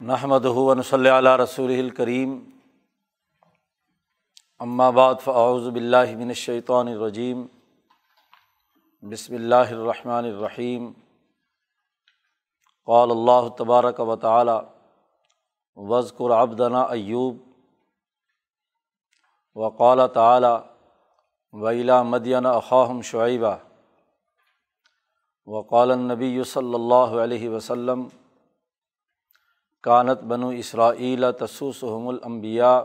نحمد ہُون صلی علیہ رسول الکریم بعد فاعوذ باللہ من الشیطان الرجیم بسم اللہ الرحمن الرحیم قال اللہ تبارک و تعالی وزقر عبدنا ایوب وقال تعالی ویلا مدین اخاہم شعیبہ وقال النبی صلی اللہ علیہ وسلم کانت بنو اسرائیل تسوسحم الانبیاء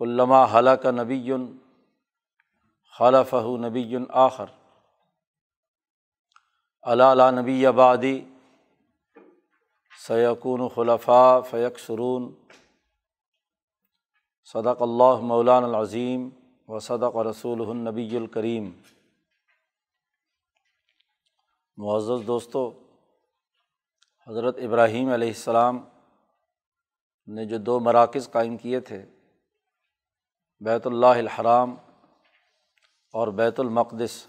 علامہ حلق نبی خلف نبی آخر علّہ نبی آبادی سیقون خلفاء فیق سرون صدق اللہ مولان العظیم و صدق رسول النبی الکریم معزز دوستوں حضرت ابراہیم علیہ السلام نے جو دو مراکز قائم کیے تھے، بیت اللہ الحرام اور بیت المقدس۔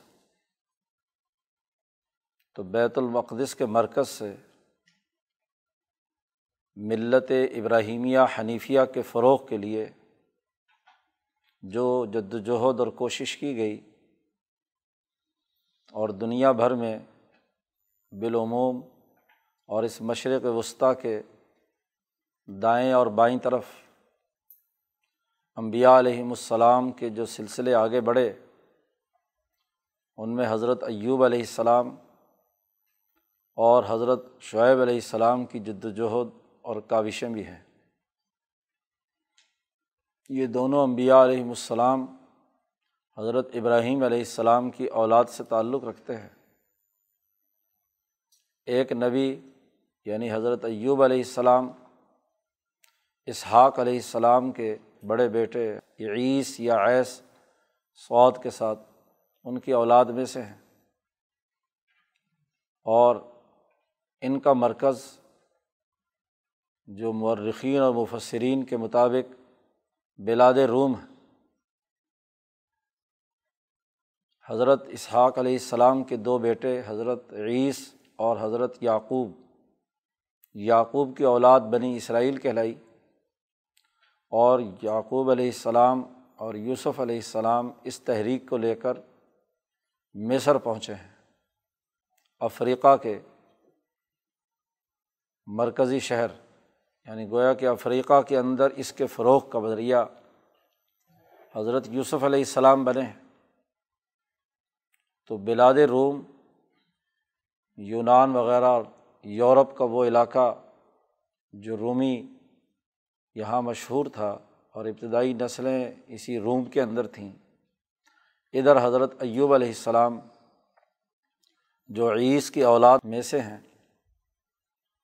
تو بیت المقدس کے مرکز سے ملت ابراہیمیہ حنیفیہ کے فروغ کے لیے جو جد وجہد اور کوشش کی گئی اور دنیا بھر میں بالعموم اور اس مشرق وسطیٰ کے دائیں اور بائیں طرف امبیا علیہم السلام کے جو سلسلے آگے بڑھے، ان میں حضرت ایوب علیہ السلام اور حضرت شعیب علیہ السلام کی جد وجہد اور کاوشیں بھی ہیں۔ یہ دونوں امبیا علیہم السلام حضرت ابراہیم علیہ السلام کی اولاد سے تعلق رکھتے ہیں۔ ایک نبی یعنی حضرت ایوب علیہ السلام، اسحاق علیہ السلام کے بڑے بیٹے عیس یا عیس سعود کے ساتھ ان کی اولاد میں سے ہیں۔ اور ان کا مرکز جو مرخین اور مفسرین کے مطابق بلاد روم ہے۔ حضرت اسحاق علیہ السلام کے دو بیٹے، حضرت عیس اور حضرت یعقوب۔ یعقوب کی اولاد بنی اسرائیل کہلائی اور یعقوب علیہ السلام اور یوسف علیہ السلام اس تحریک کو لے کر مصر پہنچے ہیں، افریقہ کے مرکزی شہر یعنی گویا کہ افریقہ کے اندر اس کے فروغ کا ذریعہ حضرت یوسف علیہ السلام بنے ہیں۔ تو بلاد روم، یونان وغیرہ یورپ کا وہ علاقہ جو رومی یہاں مشہور تھا اور ابتدائی نسلیں اسی روم کے اندر تھیں۔ ادھر حضرت ایوب علیہ السلام جو عیس کی اولاد میں سے ہیں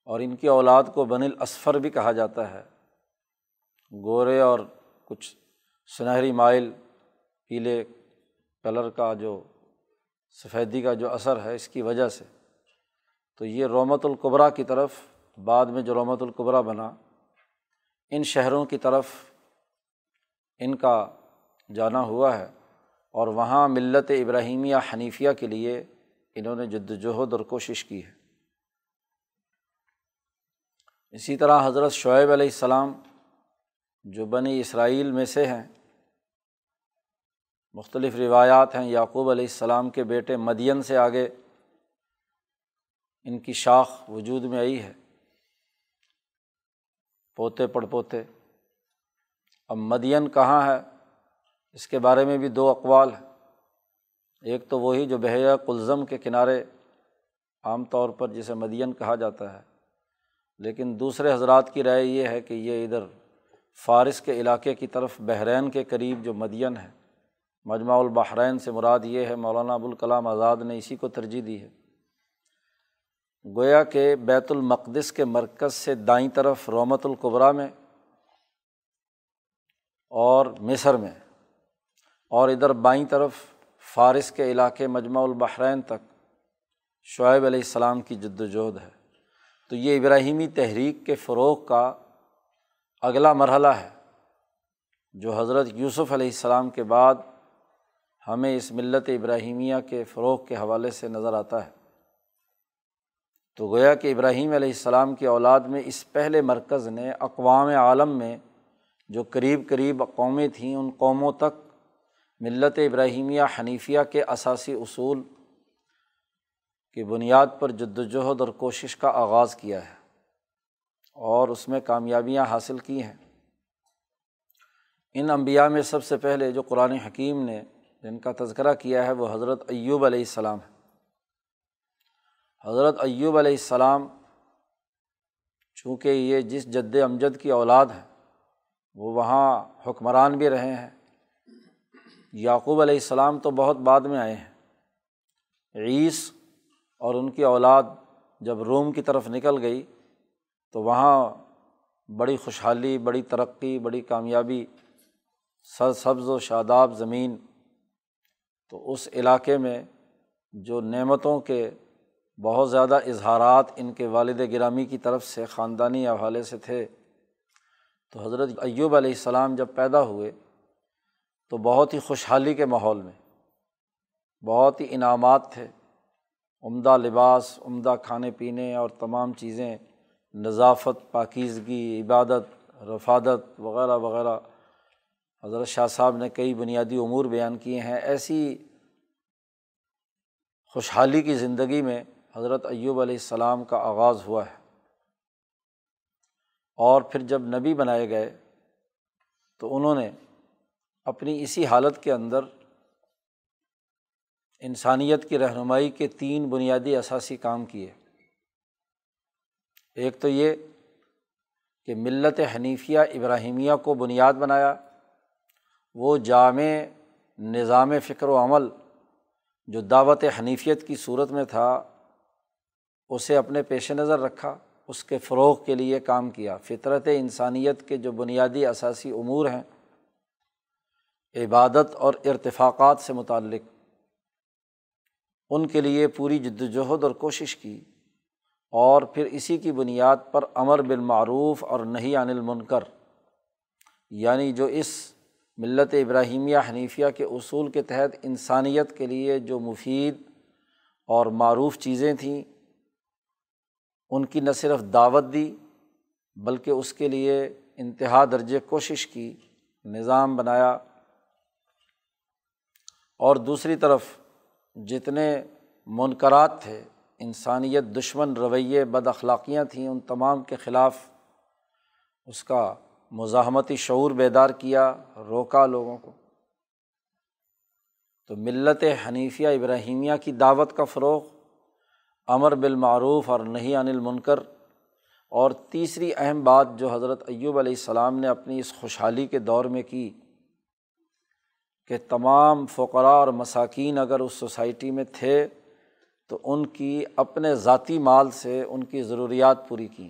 اور ان کی اولاد کو بن الاصفر بھی کہا جاتا ہے۔ گورے اور کچھ سنہری مائل پیلے کلر کا جو سفیدی کا جو اثر ہے اس کی وجہ سے۔ تو یہ رومت القبرا کی طرف، بعد میں جو رومت القبرا بنا، ان شہروں کی طرف ان کا جانا ہوا ہے اور وہاں ملت ابراہیمیہ حنیفیہ کے لیے انہوں نے جد وجہد اور کوشش کی ہے۔ اسی طرح حضرت شعیب علیہ السلام جو بنی اسرائیل میں سے ہیں، مختلف روایات ہیں، یعقوب علیہ السلام کے بیٹے مدین سے آگے ان کی شاخ وجود میں آئی ہے۔ پوتے پڑ پوتے۔ اب مدین کہاں ہے؟ اس کے بارے میں بھی دو اقوال ہیں۔ ایک تو وہی جو بحیرہ کلزم کے کنارے عام طور پر جسے مدین کہا جاتا ہے۔ لیکن دوسرے حضرات کی رائے یہ ہے کہ یہ ادھر فارس کے علاقے کی طرف، بحرین کے قریب جو مدین ہے مجموع البحرین سے مراد یہ ہے، مولانا ابوالکلام آزاد نے اسی کو ترجیح دی ہے۔ گویا کہ بیت المقدس کے مرکز سے دائیں طرف رومت القبرا میں اور مصر میں اور ادھر بائیں طرف فارس کے علاقے مجمع البحرین تک شعیب علیہ السلام کی جد وجہد ہے۔ تو یہ ابراہیمی تحریک کے فروغ کا اگلا مرحلہ ہے جو حضرت یوسف علیہ السلام کے بعد ہمیں اس ملت ابراہیمیہ کے فروغ کے حوالے سے نظر آتا ہے۔ تو گویا کہ ابراہیم علیہ السلام کی اولاد میں اس پہلے مرکز نے اقوام عالم میں جو قریب قریب قومیں تھیں، ان قوموں تک ملت ابراہیمیہ حنیفیہ کے اثاثی اصول کی بنیاد پر جد وجہد اور کوشش کا آغاز کیا ہے اور اس میں کامیابیاں حاصل کی ہیں۔ ان انبیاء میں سب سے پہلے جو قرآن حکیم نے جن کا تذکرہ کیا ہے وہ حضرت ایوب علیہ السلام ہے حضرت ایوب علیہ السلام، چونکہ یہ جس جد امجد کی اولاد ہے، وہ وہاں حکمران بھی رہے ہیں۔ یعقوب علیہ السلام تو بہت بعد میں آئے ہیں۔ عیس اور ان کی اولاد جب روم کی طرف نکل گئی، تو وہاں بڑی خوشحالی، بڑی ترقی، بڑی کامیابی، سر سبز و شاداب زمین، تو اس علاقے میں جو نعمتوں کے بہت زیادہ اظہارات ان کے والد گرامی کی طرف سے خاندانی حوالے سے تھے۔ تو حضرت ایوب علیہ السلام جب پیدا ہوئے تو بہت ہی خوشحالی کے ماحول میں، بہت ہی انعامات تھے۔ عمدہ لباس، عمدہ کھانے پینے اور تمام چیزیں، نظافت، پاکیزگی، عبادت، رفادت وغیرہ وغیرہ۔ حضرت شاہ صاحب نے کئی بنیادی امور بیان کیے ہیں۔ ایسی خوشحالی کی زندگی میں حضرت ایوب علیہ السلام کا آغاز ہوا ہے۔ اور پھر جب نبی بنائے گئے تو انہوں نے اپنی اسی حالت کے اندر انسانیت کی رہنمائی کے تین بنیادی اثاثی کام کیے۔ ایک تو یہ کہ ملت حنیفیہ ابراہیمیہ کو بنیاد بنایا۔ وہ جامع نظام فکر و عمل جو دعوت حنیفیت کی صورت میں تھا اسے اپنے پیش نظر رکھا، اس کے فروغ کے لیے کام کیا۔ فطرت انسانیت کے جو بنیادی اثاثی امور ہیں، عبادت اور ارتفاقات سے متعلق، ان کے لیے پوری جد وجہد اور کوشش کی اور پھر اسی کی بنیاد پر امر بالمعروف اور نہیں عن المنکر۔ یعنی جو اس ملت ابراہیمیہ حنیفیہ کے اصول کے تحت انسانیت کے لیے جو مفید اور معروف چیزیں تھیں ان کی نہ صرف دعوت دی، بلکہ اس کے لیے انتہا درجے کوشش کی، نظام بنایا۔ اور دوسری طرف، جتنے منقرات تھے، انسانیت دشمن رویے بد اخلاقیاں تھیں، ان تمام کے خلاف اس کا مزاحمتی شعور بیدار کیا، روکا لوگوں کو۔ تو ملت حنیفیہ ابراہیمیہ کی دعوت کا فروغ امر بالمعروف اور نہیں عن المنکر۔ اور تیسری اہم بات جو حضرت ایوب علیہ السلام نے اپنی اس خوشحالی کے دور میں کی کہ تمام فقراء اور مساکین اگر اس سوسائٹی میں تھے تو ان کی اپنے ذاتی مال سے ان کی ضروریات پوری کیں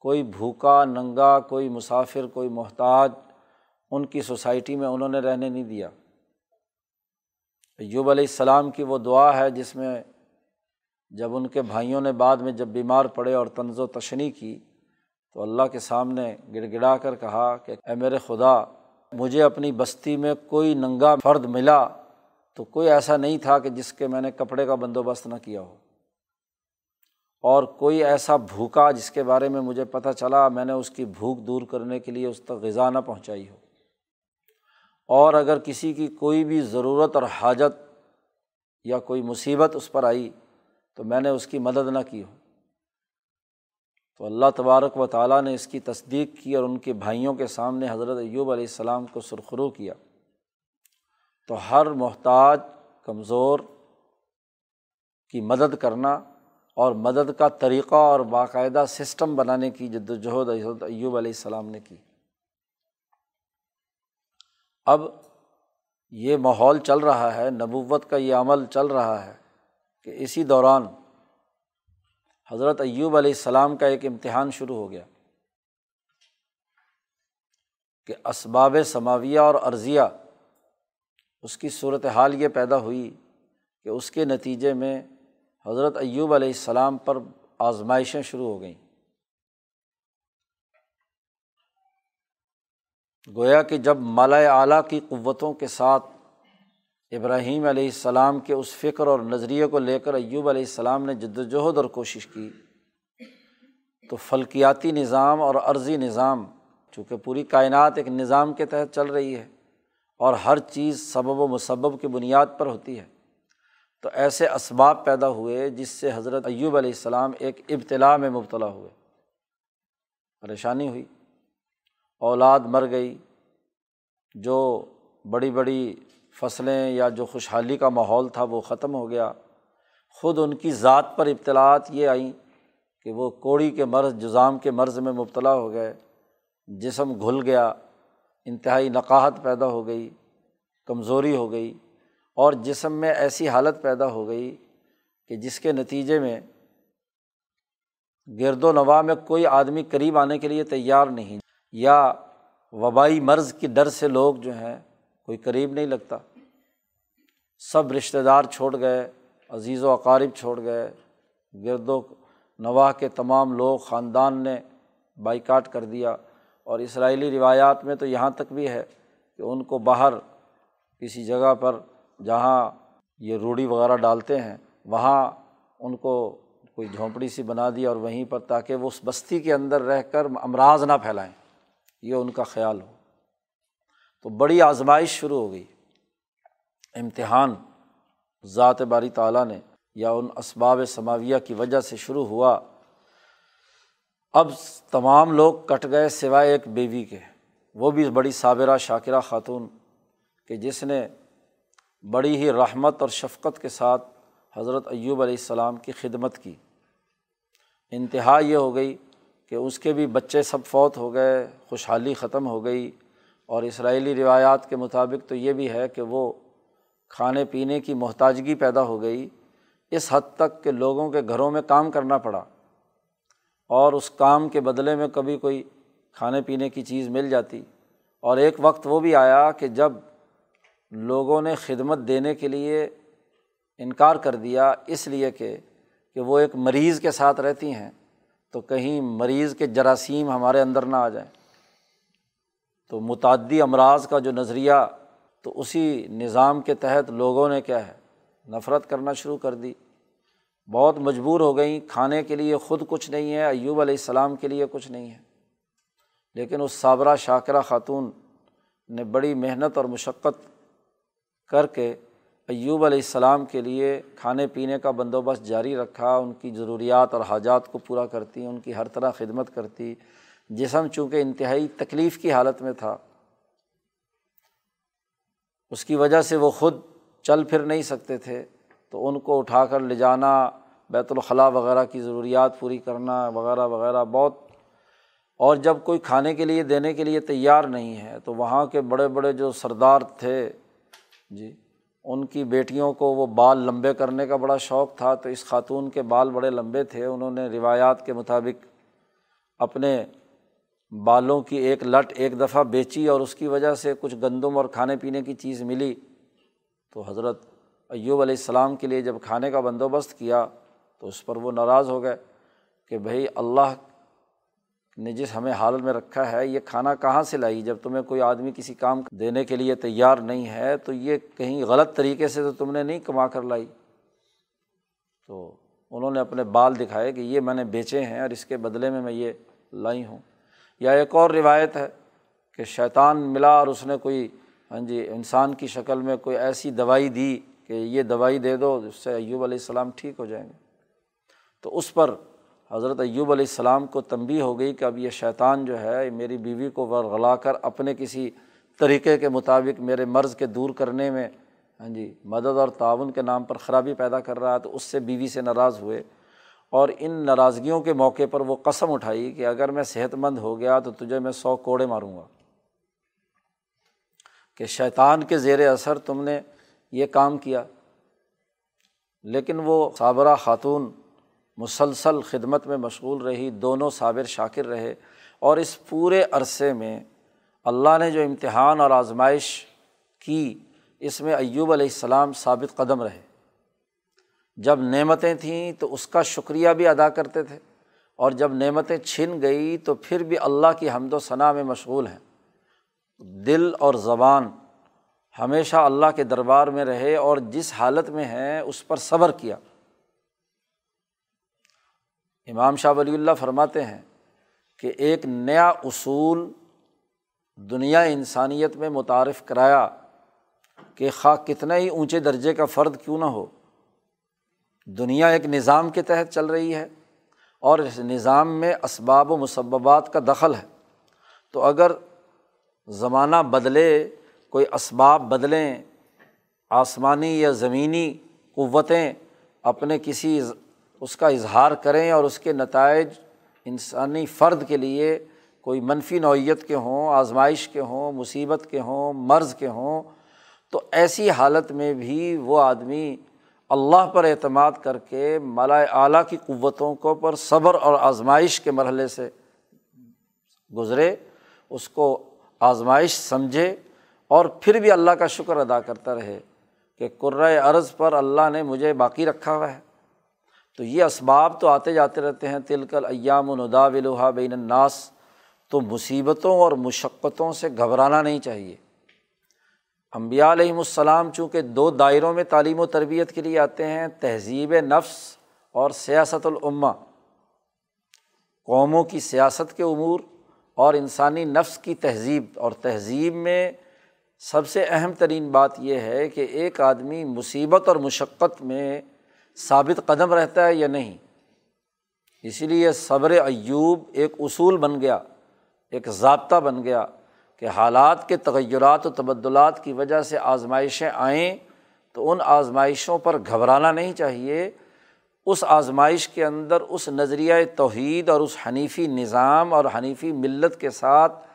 کوئی بھوکا، ننگا، کوئی مسافر، کوئی محتاج ان کی سوسائٹی میں انہوں نے رہنے نہیں دیا۔ ایوب علیہ السلام کی وہ دعا ہے جس میں جب ان کے بھائیوں نے بعد میں جب بیمار پڑے اور طنز و تشنی کی، تو اللہ کے سامنے گڑ گڑا کر کہا کہ اے میرے خدا، مجھے اپنی بستی میں کوئی ننگا فرد ملا تو کوئی ایسا نہیں تھا کہ جس کے میں نے کپڑے کا بندوبست نہ کیا ہو۔ اور کوئی ایسا بھوکا جس کے بارے میں مجھے پتہ چلا، میں نے اس کی بھوک دور کرنے کے لیے اس تک غذا نہ پہنچائی ہو۔ اور اگر کسی کی کوئی بھی ضرورت اور حاجت یا کوئی مصیبت اس پر آئی تو میں نے اس کی مدد نہ کی ہو۔ تو اللہ تبارک و تعالیٰ نے اس کی تصدیق کی اور ان کے بھائیوں کے سامنے حضرت ایوب علیہ السلام کو سرخرو کیا۔ تو ہر محتاج، کمزور کی مدد کرنا اور مدد کا طریقہ اور باقاعدہ سسٹم بنانے کی جد وجہد حضرت ایوب علیہ السلام نے کی۔ اب یہ ماحول چل رہا ہے، نبوت کا یہ عمل چل رہا ہے۔ کہ اسی دوران حضرت ایوب علیہ السلام کا ایک امتحان شروع ہو گیا کہ اسباب سماویہ اور عرضیہ اس کی صورت حال یہ پیدا ہوئی کہ اس کے نتیجے میں حضرت ایوب علیہ السلام پر آزمائشیں شروع ہو گئیں۔ گویا کہ جب مالا اعلیٰ کی قوتوں کے ساتھ ابراہیم علیہ السلام کے اس فکر اور نظریے کو لے کر ایوب علیہ السلام نے جد وجہد اور کوشش کی۔ تو فلکیاتی نظام اور عرضی نظام، چونکہ پوری کائنات ایک نظام کے تحت چل رہی ہے اور ہر چیز سبب و مسبب کی بنیاد پر ہوتی ہے، تو ایسے اسباب پیدا ہوئے جس سے حضرت ایوب علیہ السلام ایک ابتلاع میں مبتلا ہوئے۔ پریشانی ہوئی، اولاد مر گئی، جو بڑی بڑی فصلیں یا جو خوشحالی کا ماحول تھا وہ ختم ہو گیا۔ خود ان کی ذات پر ابتلاعات یہ آئیں کہ وہ کوڑی کے مرض، جزام کے مرض میں مبتلا ہو گئے۔ جسم گھل گیا، انتہائی نقاہت پیدا ہو گئی، کمزوری ہو گئی اور جسم میں ایسی حالت پیدا ہو گئی کہ جس کے نتیجے میں گرد و نواح میں کوئی آدمی قریب آنے کے لیے تیار نہیں۔ یا وبائی مرض کی ڈر سے لوگ جو ہیں کوئی قریب نہیں لگتا۔ سب رشتہ دار چھوڑ گئے، عزیز و اقارب چھوڑ گئے، گرد و نواح کے تمام لوگ، خاندان نے بائیکاٹ کر دیا۔ اور اسرائیلی روایات میں تو یہاں تک بھی ہے کہ ان کو باہر کسی جگہ پر جہاں یہ روڑی وغیرہ ڈالتے ہیں، وہاں ان کو کوئی جھونپڑی سی بنا دی اور وہیں پر تاکہ وہ اس بستی کے اندر رہ کر امراض نہ پھیلائیں۔ یہ ان کا خیال ہو۔ تو بڑی آزمائش شروع ہو گئی۔ امتحان ذات باری تعالیٰ نے یا ان اسباب سماویہ کی وجہ سے شروع ہوا۔ اب تمام لوگ کٹ گئے سوائے ایک بیوی کے۔ وہ بھی بڑی صابرہ، شاکرہ خاتون کہ جس نے بڑی ہی رحمت اور شفقت کے ساتھ حضرت ایوب علیہ السلام کی خدمت کی۔ انتہا یہ ہو گئی کہ اس کے بھی بچے سب فوت ہو گئے، خوشحالی ختم ہو گئی۔ اور اسرائیلی روایات کے مطابق تو یہ بھی ہے کہ وہ کھانے پینے کی محتاجگی پیدا ہو گئی، اس حد تک کہ لوگوں کے گھروں میں کام کرنا پڑا۔ اور اس کام کے بدلے میں کبھی کوئی کھانے پینے کی چیز مل جاتی۔ اور ایک وقت وہ بھی آیا کہ جب لوگوں نے خدمت دینے کے لیے انکار کر دیا، اس لیے کہ کہ وہ ایک مریض کے ساتھ رہتی ہیں، تو کہیں مریض کے جراثیم ہمارے اندر نہ آ جائیں۔ تو متعدی امراض کا جو نظریہ، تو اسی نظام کے تحت لوگوں نے کیا ہے، نفرت کرنا شروع کر دی۔ بہت مجبور ہو گئیں، کھانے کے لیے خود کچھ نہیں ہے، ایوب علیہ السلام کے لیے کچھ نہیں ہے۔ لیکن اس صابرہ شاکرہ خاتون نے بڑی محنت اور مشقت کر کے ایوب علیہ السلام کے لیے کھانے پینے کا بندوبست جاری رکھا، ان کی ضروریات اور حاجات کو پورا کرتی، ان کی ہر طرح خدمت کرتی۔ جسم چونکہ انتہائی تکلیف کی حالت میں تھا، اس کی وجہ سے وہ خود چل پھر نہیں سکتے تھے، تو ان کو اٹھا کر لے جانا، بیت الخلاء وغیرہ کی ضروریات پوری کرنا وغیرہ وغیرہ بہت۔ اور جب کوئی کھانے کے لیے، دینے کے لیے تیار نہیں ہے، تو وہاں کے بڑے بڑے جو سردار تھے جی ان کی بیٹیوں کو وہ بال لمبے کرنے کا بڑا شوق تھا۔ تو اس خاتون کے بال بڑے لمبے تھے، انہوں نے روایات کے مطابق اپنے بالوں کی ایک لٹ ایک دفعہ بیچی اور اس کی وجہ سے کچھ گندم اور کھانے پینے کی چیز ملی۔ تو حضرت ایوب علیہ السلام کے لیے جب کھانے کا بندوبست کیا تو اس پر وہ ناراض ہو گئے کہ بھائی اللہ نے جس ہمیں حالت میں رکھا ہے، یہ کھانا کہاں سے لائی؟ جب تمہیں کوئی آدمی کسی کام دینے کے لیے تیار نہیں ہے تو یہ کہیں غلط طریقے سے تو تم نے نہیں کما کر لائی۔ تو انہوں نے اپنے بال دکھائے کہ یہ میں نے بیچے ہیں اور اس کے بدلے میں میں یہ لائی ہوں۔ یا ایک اور روایت ہے کہ شیطان ملا اور اس نے کوئی ہاں جی انسان کی شکل میں کوئی ایسی دوائی دی کہ یہ دوائی دے دو، اس سے ایوب علیہ السلام ٹھیک ہو جائیں گے۔ تو اس پر حضرت ایوب علیہ السلام کو تنبی ہو گئی کہ اب یہ شیطان جو ہے میری بیوی کو ورغلا کر اپنے کسی طریقے کے مطابق میرے مرض کے دور کرنے میں ہاں جی مدد اور تعاون کے نام پر خرابی پیدا کر رہا ہے تو اس سے بیوی سے ناراض ہوئے۔ اور ان ناراضگیوں کے موقع پر وہ قسم اٹھائی کہ اگر میں صحت مند ہو گیا تو تجھے میں سو کوڑے ماروں گا۔ کہ شیطان کے زیر اثر تم نے یہ کام کیا۔ لیکن وہ صابرہ خاتون مسلسل خدمت میں مشغول رہی، دونوں صابر شاکر رہے۔ اور اس پورے عرصے میں اللہ نے جو امتحان اور آزمائش کی، اس میں ایوب علیہ السلام ثابت قدم رہے۔ جب نعمتیں تھیں تو اس کا شکریہ بھی ادا کرتے تھے اور جب نعمتیں چھن گئی تو پھر بھی اللہ کی حمد و ثناء میں مشغول ہیں۔ دل اور زبان ہمیشہ اللہ کے دربار میں رہے اور جس حالت میں ہیں اس پر صبر کیا۔ امام شاہ ولی اللہ فرماتے ہیں کہ ایک نیا اصول دنیا انسانیت میں متعارف کرایا کہ خواہ کتنا ہی اونچے درجے کا فرد کیوں نہ ہو دنیا ایک نظام کے تحت چل رہی ہے اور اس نظام میں اسباب و مسبات کا دخل ہے۔ تو اگر زمانہ بدلے، کوئی اسباب بدلیں، آسمانی یا زمینی قوتیں اپنے کسی اس کا اظہار کریں اور اس کے نتائج انسانی فرد کے لیے کوئی منفی نوعیت کے ہوں، آزمائش کے ہوں، مصیبت کے ہوں، مرض کے ہوں، تو ایسی حالت میں بھی وہ آدمی اللہ پر اعتماد کر کے مالا اعلیٰ کی قوتوں کو پر صبر اور آزمائش کے مرحلے سے گزرے، اس کو آزمائش سمجھے اور پھر بھی اللہ کا شکر ادا کرتا رہے کہ قرۂۂ عرض پر اللہ نے مجھے باقی رکھا ہوا ہے۔ تو یہ اسباب تو آتے جاتے رہتے ہیں تلکل ایام و ندا بین الناس۔ تو مصیبتوں اور مشقتوں سے گھبرانا نہیں چاہیے۔ امبیا علیہم السلام چونکہ دو دائروں میں تعلیم و تربیت کے لیے آتے ہیں، تہذیب نفس اور سیاست العما قوموں کی سیاست کے امور اور انسانی نفس کی تہذیب۔ اور تہذیب میں سب سے اہم ترین بات یہ ہے کہ ایک آدمی مصیبت اور مشقت میں ثابت قدم رہتا ہے یا نہیں۔ اسی لیے صبر ایوب ایک اصول بن گیا، ایک ضابطہ بن گیا۔ کہ حالات کے تغیرات و تبدلات کی وجہ سے آزمائشیں آئیں تو ان آزمائشوں پر گھبرانا نہیں چاہیے۔ اس آزمائش کے اندر اس نظریۂ توحید اور اس حنیفی نظام اور حنیفی ملت کے ساتھ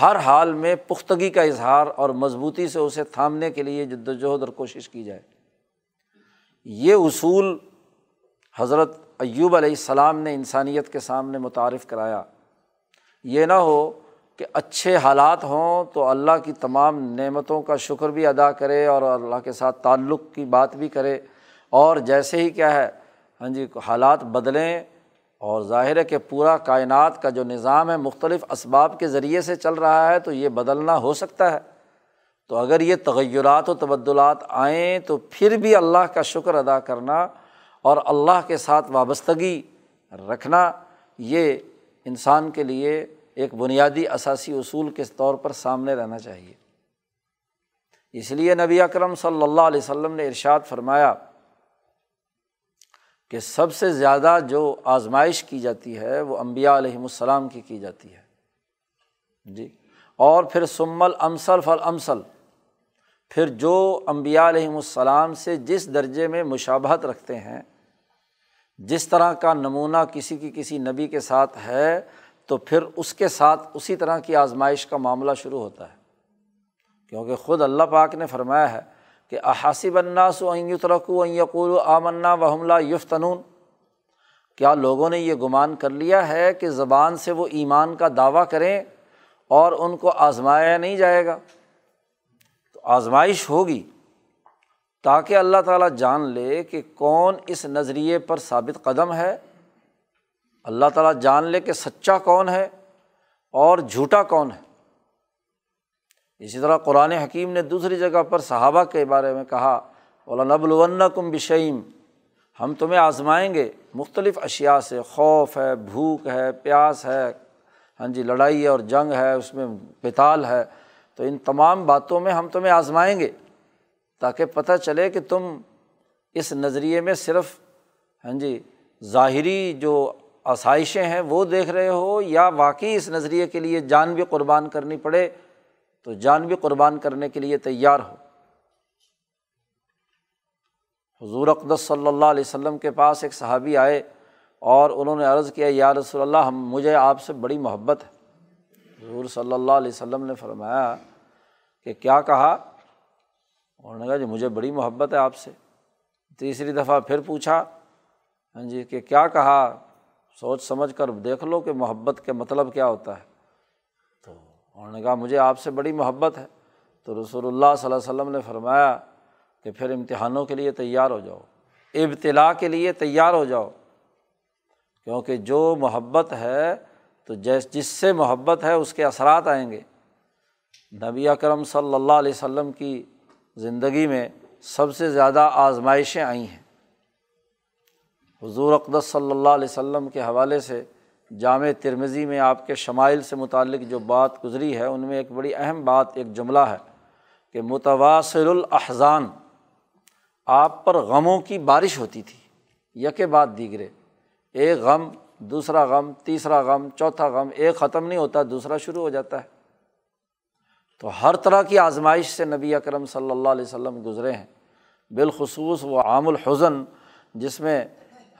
ہر حال میں پختگی کا اظہار اور مضبوطی سے اسے تھامنے کے لیے جد وجہد اور کوشش کی جائے۔ یہ اصول حضرت ایوب علیہ السلام نے انسانیت کے سامنے متعارف کرایا۔ یہ نہ ہو کہ اچھے حالات ہوں تو اللہ کی تمام نعمتوں کا شکر بھی ادا کرے اور اللہ کے ساتھ تعلق کی بات بھی کرے۔ اور جیسے ہی کیا ہے ہاں جی حالات بدلیں اور ظاہر ہے کہ پورا کائنات کا جو نظام ہے، مختلف اسباب کے ذریعے سے چل رہا ہے، تو یہ بدلنا ہو سکتا ہے۔ تو اگر یہ تغیرات و تبدلات آئیں تو پھر بھی اللہ کا شکر ادا کرنا اور اللہ کے ساتھ وابستگی رکھنا، یہ انسان کے لیے ایک بنیادی اثاثی اصول کے طور پر سامنے رہنا چاہیے۔ اس لیے نبی اکرم صلی اللہ علیہ وسلم نے ارشاد فرمایا کہ سب سے زیادہ جو آزمائش کی جاتی ہے وہ امبیا علیہم السلام کی کی جاتی ہے۔ جی۔ اور پھر سمل امسل فل امسل پھر جو امبیا علیہم السلام سے جس درجے میں مشابہت رکھتے ہیں، جس طرح کا نمونہ کسی کی کسی نبی کے ساتھ ہے تو پھر اس کے ساتھ اسی طرح کی آزمائش کا معاملہ شروع ہوتا ہے۔ کیونکہ خود اللہ پاک نے فرمایا ہے کہ احاسب الناس و یترکو یقول آمنا و حملہ یفتنون۔ کیا لوگوں نے یہ گمان کر لیا ہے کہ زبان سے وہ ایمان کا دعویٰ کریں اور ان کو آزمایا نہیں جائے گا؟ تو آزمائش ہوگی تاکہ اللہ تعالیٰ جان لے کہ کون اس نظریے پر ثابت قدم ہے اللہ تعالیٰ جان لے کہ سچا کون ہے اور جھوٹا کون ہے۔ اسی طرح قرآن حکیم نے دوسری جگہ پر صحابہ کے بارے میں کہا نبل کم بشعیم ہم تمہیں آزمائیں گے۔ مختلف اشیا سے، خوف ہے، بھوک ہے، پیاس ہے ہاں جی لڑائی اور جنگ ہے، اس میں پتال ہے۔ تو ان تمام باتوں میں ہم تمہیں آزمائیں گے تاکہ پتہ چلے کہ تم اس نظریے میں صرف ہاں جی ظاہری جو آسائشیں ہیں، وہ دیکھ رہے ہو یا واقعی اس نظریے کے لیے جان بھی قربان کرنی پڑے، تو جان بھی قربان کرنے کے لیے تیار ہو۔ حضور اقدس صلی اللہ علیہ وسلم کے پاس ایک صحابی آئے اور انہوں نے عرض کیا، یا رسول اللہ، ہم، مجھے آپ سے بڑی محبت ہے۔ حضور صلی اللہ علیہ وسلم نے فرمایا کہ کیا کہا؟ انہوں نے کہا جی مجھے بڑی محبت ہے آپ سے۔ تیسری دفعہ پھر پوچھا ہاں جی کہ کیا کہا؟ سوچ سمجھ کر دیکھ لو کہ محبت کے مطلب کیا ہوتا ہے۔ تو انہوں نے کہا، مجھے آپ سے بڑی محبت ہے۔ تو رسول اللہ صلی اللہ علیہ وسلم نے فرمایا کہ پھر امتحانوں کے لیے تیار ہو جاؤ ابتلا کے لیے تیار ہو جاؤ۔ کیونکہ جو محبت ہے، تو جیس جس سے محبت ہے، اس کے اثرات آئیں گے۔ نبی اکرم صلی اللہ علیہ وسلم کی زندگی میں سب سے زیادہ آزمائشیں آئی ہیں۔ حضور اقدس صلی اللہ علیہ وسلم کے حوالے سے جامع ترمزی میں آپ کے شمائل سے متعلق جو بات گزری ہے، ان میں ایک بڑی اہم بات، ایک جملہ ہے کہ متواصر الاحزان آپ پر غموں کی بارش ہوتی تھی، یک بعد دیگرے، ایک غم دوسرا غم، تیسرا غم، چوتھا غم، ایک ختم نہیں ہوتا، دوسرا شروع ہو جاتا ہے۔ تو ہر طرح کی آزمائش سے نبی اکرم صلی اللہ علیہ وسلم گزرے ہیں۔ بالخصوص وہ عام الحزن جس میں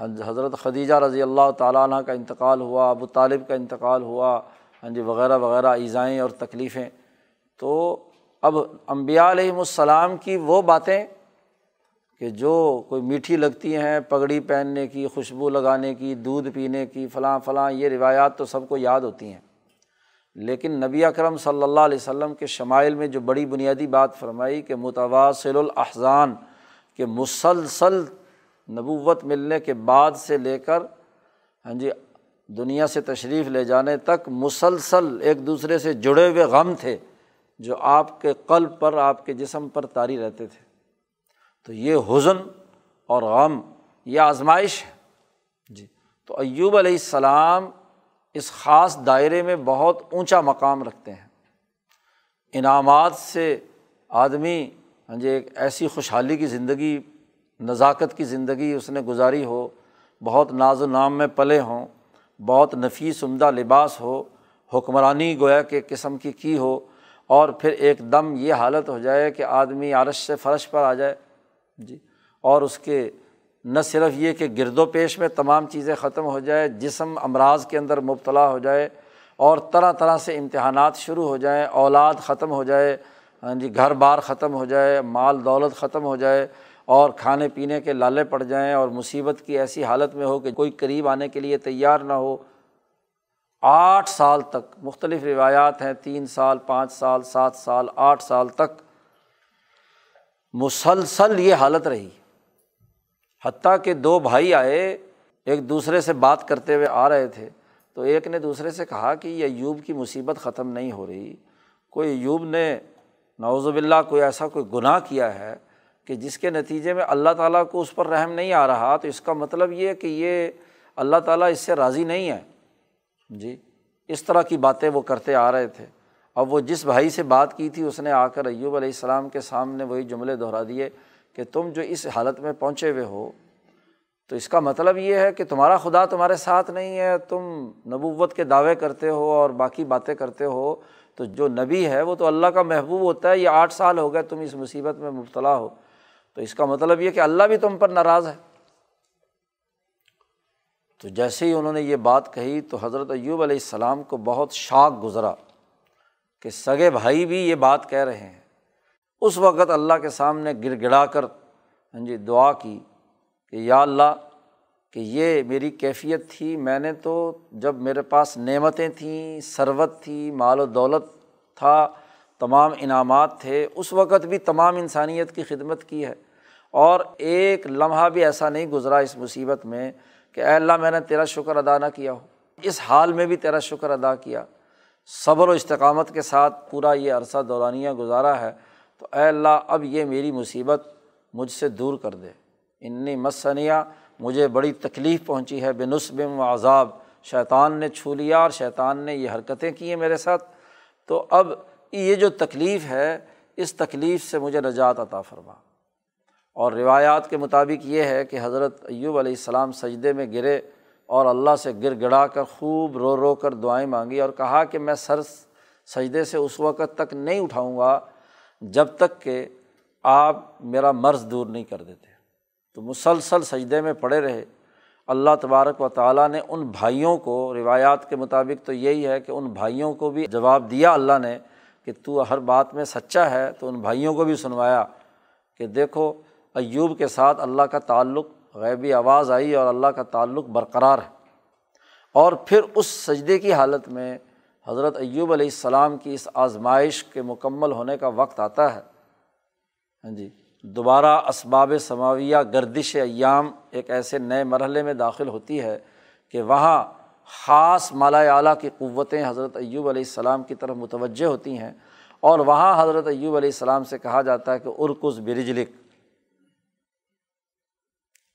حضرت خدیجہ رضی اللہ تعالیٰ عنہ کا انتقال ہوا، ابو طالب کا انتقال ہوا ہاں جی وغیرہ وغیرہ ایزائیں اور تکلیفیں۔ تو اب امبیا علیہم السلام کی وہ باتیں کہ جو کوئی میٹھی لگتی ہیں، پگڑی پہننے کی، خوشبو لگانے کی، دودھ پینے کی، فلاں فلاں، یہ روایات تو سب کو یاد ہوتی ہیں۔ لیکن نبی اکرم صلی اللہ علیہ وسلم کے شمائل میں جو بڑی بنیادی بات فرمائی کہ متواصل الاحزان، کہ مسلسل نبوت ملنے کے بعد سے لے کر ہاں جی دنیا سے تشریف لے جانے تک مسلسل ایک دوسرے سے جڑے ہوئے غم تھے جو آپ کے قلب پر، آپ کے جسم پر طاری رہتے تھے۔ تو یہ حزن اور غم، یہ آزمائش ہے۔ جی تو ایوب علیہ السلام اس خاص دائرے میں بہت اونچا مقام رکھتے ہیں۔ انعامات سے آدمی ہاں جی ایک ایسی خوشحالی کی زندگی نزاکت کی زندگی اس نے گزاری ہو، بہت ناز و نام میں پلے ہوں، بہت نفیس عمدہ لباس ہو، حکمرانی گویا کے قسم کی کی ہو، اور پھر ایک دم یہ حالت ہو جائے کہ آدمی عرش سے فرش پر آ جائے۔ جی اور اس کے نہ صرف یہ کہ گرد و پیش میں تمام چیزیں ختم ہو جائے، جسم امراض کے اندر مبتلا ہو جائے، اور طرح طرح سے امتحانات شروع ہو جائیں، اولاد ختم ہو جائے ہاں جی گھر بار ختم ہو جائے، مال دولت ختم ہو جائے اور کھانے پینے کے لالے پڑ جائیں اور مصیبت کی ایسی حالت میں ہو کہ کوئی قریب آنے کے لیے تیار نہ ہو۔ آٹھ سال تک، مختلف روایات ہیں، تین سال، پانچ سال، سات سال، آٹھ سال تک۔ مسلسل یہ حالت رہی۔ حتیٰ کہ دو بھائی آئے، ایک دوسرے سے بات کرتے ہوئے آ رہے تھے۔ تو ایک نے دوسرے سے کہا کہ یہ ایوب کی مصیبت ختم نہیں ہو رہی۔ کوئی ایوب نے نوز باللہ، کوئی ایسا کوئی گناہ کیا ہے کہ جس کے نتیجے میں اللہ تعالیٰ کو اس پر رحم نہیں آ رہا، تو اس کا مطلب یہ کہ یہ اللہ تعالیٰ اس سے راضی نہیں ہے۔ جی اس طرح کی باتیں وہ کرتے آ رہے تھے۔ اب وہ جس بھائی سے بات کی تھی، اس نے آ کر ایوب علیہ السلام کے سامنے وہی جملے دہرا دیے کہ تم جو اس حالت میں پہنچے ہوئے ہو، تو اس کا مطلب یہ ہے کہ تمہارا خدا تمہارے ساتھ نہیں ہے، تم نبوت کے دعوے کرتے ہو اور باقی باتیں کرتے ہو۔ تو جو نبی ہے، وہ تو اللہ کا محبوب ہوتا ہے، یہ آٹھ سال ہو گئے تم اس مصیبت میں مبتلا ہو۔ تو اس کا مطلب یہ کہ اللہ بھی تم پر ناراض ہے۔ تو جیسے ہی انہوں نے یہ بات کہی تو حضرت ایوب علیہ السلام کو بہت شاک گزرا کہ سگے بھائی بھی یہ بات کہہ رہے ہیں۔ اس وقت اللہ کے سامنے گر گڑا کر ہاں جی دعا کی کہ یا اللہ کہ یہ میری کیفیت تھی، میں نے تو جب میرے پاس نعمتیں تھیں، ثروت تھی، مال و دولت تھا تمام انعامات تھے، اس وقت بھی تمام انسانیت کی خدمت کی ہے۔ اور ایک لمحہ بھی ایسا نہیں گزرا اس مصیبت میں کہ اے اللہ میں نے تیرا شکر ادا نہ کیا ہو۔ اس حال میں بھی تیرا شکر ادا کیا۔ صبر و استقامت کے ساتھ پورا یہ عرصہ دورانیہ گزارا ہے۔ تو اے اللہ، اب یہ میری مصیبت مجھ سے دور کر دے۔ انی مسنیا، مجھے بڑی تکلیف پہنچی ہے۔ بے نصب و عذاب، شیطان نے چھو لیا اور شیطان نے یہ حرکتیں کی ہیں میرے ساتھ۔ تو اب یہ جو تکلیف ہے، اس تکلیف سے مجھے نجات عطا فرما۔ اور روایات کے مطابق یہ ہے کہ حضرت ایوب علیہ السلام سجدے میں گرے اور اللہ سے گر گڑا کر خوب رو رو کر دعائیں مانگی اور کہا کہ میں سر سجدے سے اس وقت تک نہیں اٹھاؤں گا جب تک کہ آپ میرا مرض دور نہیں کر دیتے۔ تو مسلسل سجدے میں پڑے رہے۔ اللہ تبارک و تعالیٰ نے ان بھائیوں کو، روایات کے مطابق تو یہی ہے کہ ان بھائیوں کو بھی جواب دیا اللہ نے۔ کہ تو ہر بات میں سچا ہے، تو ان بھائیوں کو بھی سنوایا کہ دیکھو، ایوب کے ساتھ اللہ کا تعلق غیبی آواز آئی اور اللہ کا تعلق برقرار ہے۔ اور پھر اس سجدے کی حالت میں حضرت ایوب علیہ السلام کی اس آزمائش کے مکمل ہونے کا وقت آتا ہے۔ ہاں جی دوبارہ اسباب سماویہ گردش ایام ایک ایسے نئے مرحلے میں داخل ہوتی ہے کہ وہاں خاص مالا اعلیٰ کی قوتیں حضرت ایوب علیہ السلام کی طرف متوجہ ہوتی ہیں اور وہاں حضرت ایوب علیہ السلام سے کہا جاتا ہے کہ ارکز برجلک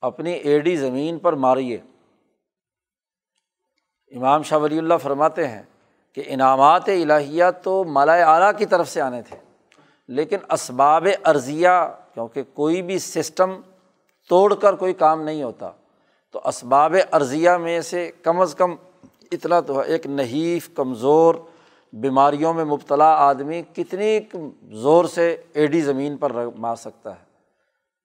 اپنی ایڈی زمین پر ماریے۔ امام شاہ ولی اللہ فرماتے ہیں کہ انعامات الہیہ تو مالا اعلیٰ کی طرف سے آنے تھے، لیکن اسباب عرضیہ کیونکہ کوئی بھی سسٹم توڑ کر کوئی کام نہیں ہوتا۔ تو اسباب عرضیہ میں سے کم از کم اتنا تو ایک نحیف، کمزور، بیماریوں میں مبتلا آدمی کتنی زور سے ایڈی زمین پر مار سکتا ہے۔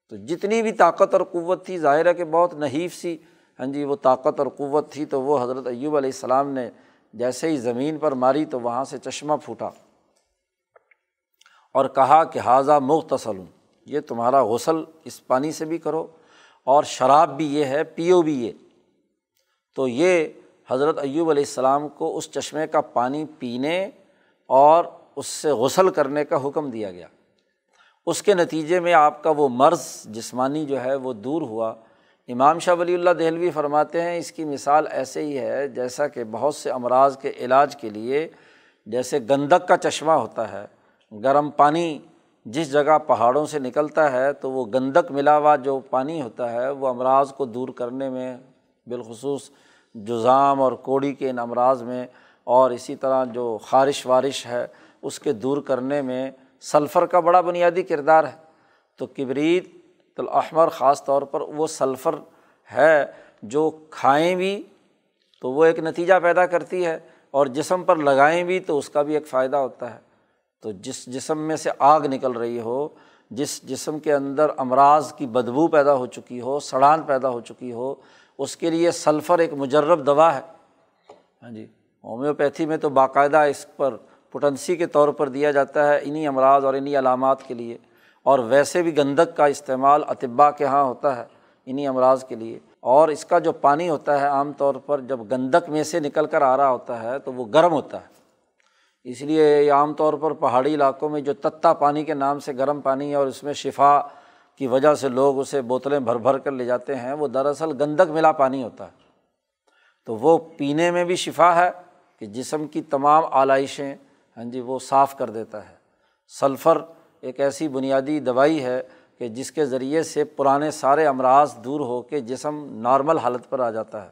تو جتنی بھی طاقت اور قوت تھی، ظاہر ہے کہ بہت نحیف سی ہاں جی وہ طاقت اور قوت تھی تو وہ حضرت ایوب علیہ السلام نے جیسے ہی زمین پر ماری تو وہاں سے چشمہ پھوٹا اور کہا کہ حاضہ مختصل ہوں یہ تمہارا غسل اس پانی سے بھی کرو اور شراب بھی یہ ہے، پیو بھی یہ۔ تو یہ حضرت ایوب علیہ السلام کو اس چشمے کا پانی پینے اور اس سے غسل کرنے کا حکم دیا گیا۔ اس کے نتیجے میں آپ کا وہ مرض جسمانی جو ہے وہ دور ہوا۔ امام شاہ ولی اللہ دہلوی فرماتے ہیں، اس کی مثال ایسے ہی ہے جیسا کہ بہت سے امراض کے علاج کے لیے جیسے گندک کا چشمہ ہوتا ہے، گرم پانی جس جگہ پہاڑوں سے نکلتا ہے تو وہ گندک ملا ہوا جو پانی ہوتا ہے وہ امراض کو دور کرنے میں بالخصوص جزام اور کوڑی کے ان امراض میں اور اسی طرح جو خارش وارش ہے اس کے دور کرنے میں سلفر کا بڑا بنیادی کردار ہے۔ تو کبریت الاحمر خاص طور پر وہ سلفر ہے جو کھائیں بھی تو وہ ایک نتیجہ پیدا کرتی ہے اور جسم پر لگائیں بھی تو اس کا بھی ایک فائدہ ہوتا ہے۔ تو جس جسم میں سے آگ نکل رہی ہو، جس جسم کے اندر امراض کی بدبو پیدا ہو چکی ہو، سڑان پیدا ہو چکی ہو، اس کے لیے سلفر ایک مجرب دوا ہے۔ ہاں جی ہومیوپیتھی میں تو باقاعدہ اس پر پوٹنسی کے طور پر دیا جاتا ہے انہیں امراض اور انہیں علامات کے لیے۔ اور ویسے بھی گندک کا استعمال اطباء کے یہاں ہوتا ہے انہیں امراض کے لیے۔ اور اس کا جو پانی ہوتا ہے عام طور پر جب گندک میں سے نکل کر آ رہا ہوتا ہے تو وہ گرم ہوتا ہے۔ اس لیے عام طور پر پہاڑی علاقوں میں جو تتا پانی کے نام سے گرم پانی ہے اور اس میں شفا کی وجہ سے لوگ اسے بوتلیں بھر بھر کر لے جاتے ہیں، وہ دراصل گندک ملا پانی ہوتا ہے۔ تو وہ پینے میں بھی شفا ہے کہ جسم کی تمام آلائشیں ہاں جی وہ صاف کر دیتا ہے۔ سلفر ایک ایسی بنیادی دوائی ہے کہ جس کے ذریعے سے پرانے سارے امراض دور ہو کے جسم نارمل حالت پر آ جاتا ہے۔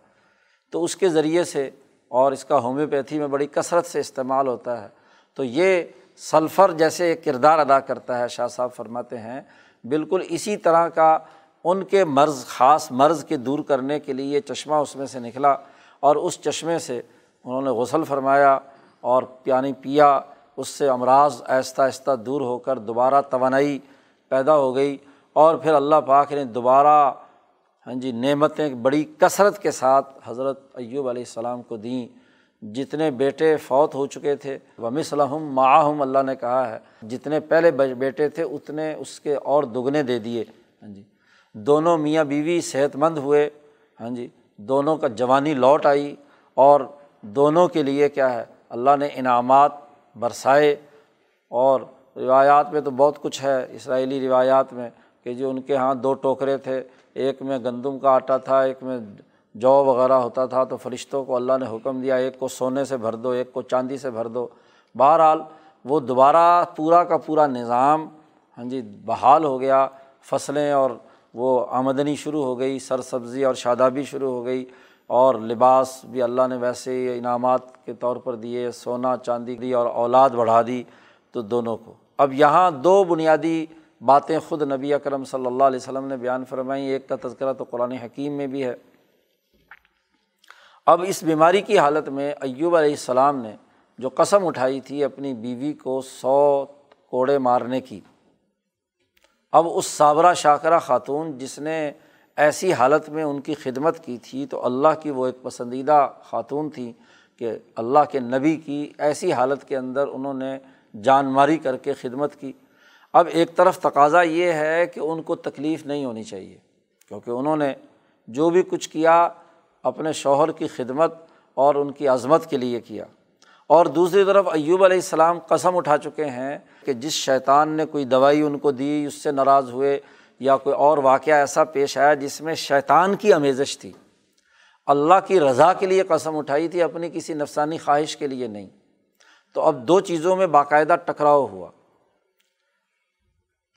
تو اس کے ذریعے سے اور اس کا ہومیوپیتھی میں بڑی کثرت سے استعمال ہوتا ہے۔ تو یہ سلفر جیسے ایک کردار ادا کرتا ہے، شاہ صاحب فرماتے ہیں۔ بالکل اسی طرح کا ان کے مرض، خاص مرض کے دور کرنے کے لیے یہ چشمہ اس میں سے نکلا اور اس چشمے سے انہوں نے غسل فرمایا اور پیانی پیا، اس سے امراض آہستہ آہستہ دور ہو کر دوبارہ توانائی پیدا ہو گئی اور پھر اللہ پاک نے دوبارہ ہاں جی نعمتیں بڑی کثرت کے ساتھ حضرت ایوب علیہ السلام کو دیں۔ جتنے بیٹے فوت ہو چکے تھے وہ مصلحم معاہم اللہ نے کہا ہے، جتنے پہلے بیٹے تھے، اتنے اس کے اور دگنے دے دیے۔ ہاں جی دونوں میاں بیوی صحت مند ہوئے۔ ہاں جی دونوں کا جوانی لوٹ آئی۔ اور دونوں کے لیے کیا ہے، اللہ نے انعامات برسائے۔ اور روایات میں تو بہت کچھ ہے، اسرائیلی روایات میں، کہ جو ان کے یہاں دو ٹوکرے تھے ایک میں گندم کا آٹا تھا، ایک میں جو وغیرہ ہوتا تھا، تو فرشتوں کو اللہ نے حکم دیا، ایک کو سونے سے بھر دو، ایک کو چاندی سے بھر دو۔ بہرحال وہ دوبارہ پورا کا پورا نظام ہاں جی بحال ہو گیا۔ فصلیں اور وہ آمدنی شروع ہو گئی سر سبزی اور شادابی شروع ہو گئی۔ اور لباس بھی اللہ نے ویسے ہی انعامات کے طور پر دیے، سونا، چاندی دی اور اولاد بڑھا دی تو دونوں کو۔ اب یہاں دو بنیادی باتیں خود نبی اکرم صلی اللہ علیہ وسلم نے بیان فرمائیں، ایک کا تذکرہ تو قرآن حکیم میں بھی ہے۔ اب اس بیماری کی حالت میں ایوب علیہ السلام نے جو قسم اٹھائی تھی اپنی بیوی کو سو کوڑے مارنے کی، اب اس صابرہ شاکرہ خاتون جس نے ایسی حالت میں ان کی خدمت کی تھی تو اللہ کی وہ ایک پسندیدہ خاتون تھی کہ اللہ کے نبی کی ایسی حالت کے اندر انہوں نے جان ماری کر کے خدمت کی۔ اب ایک طرف تقاضا یہ ہے کہ ان کو تکلیف نہیں ہونی چاہیے، کیونکہ انہوں نے جو بھی کچھ کیا اپنے شوہر کی خدمت اور ان کی عظمت کے لیے کیا۔ اور دوسری طرف ایوب علیہ السلام قسم اٹھا چکے ہیں کہ جس شیطان نے کوئی دوائی ان کو دی، اس سے ناراض ہوئے یا کوئی اور واقعہ ایسا پیش آیا جس میں شیطان کی آمیزش تھی۔ اللہ کی رضا کے لیے قسم اٹھائی تھی، اپنی کسی نفسانی خواہش کے لیے نہیں۔ تو اب دو چیزوں میں باقاعدہ ٹکراؤ ہوا۔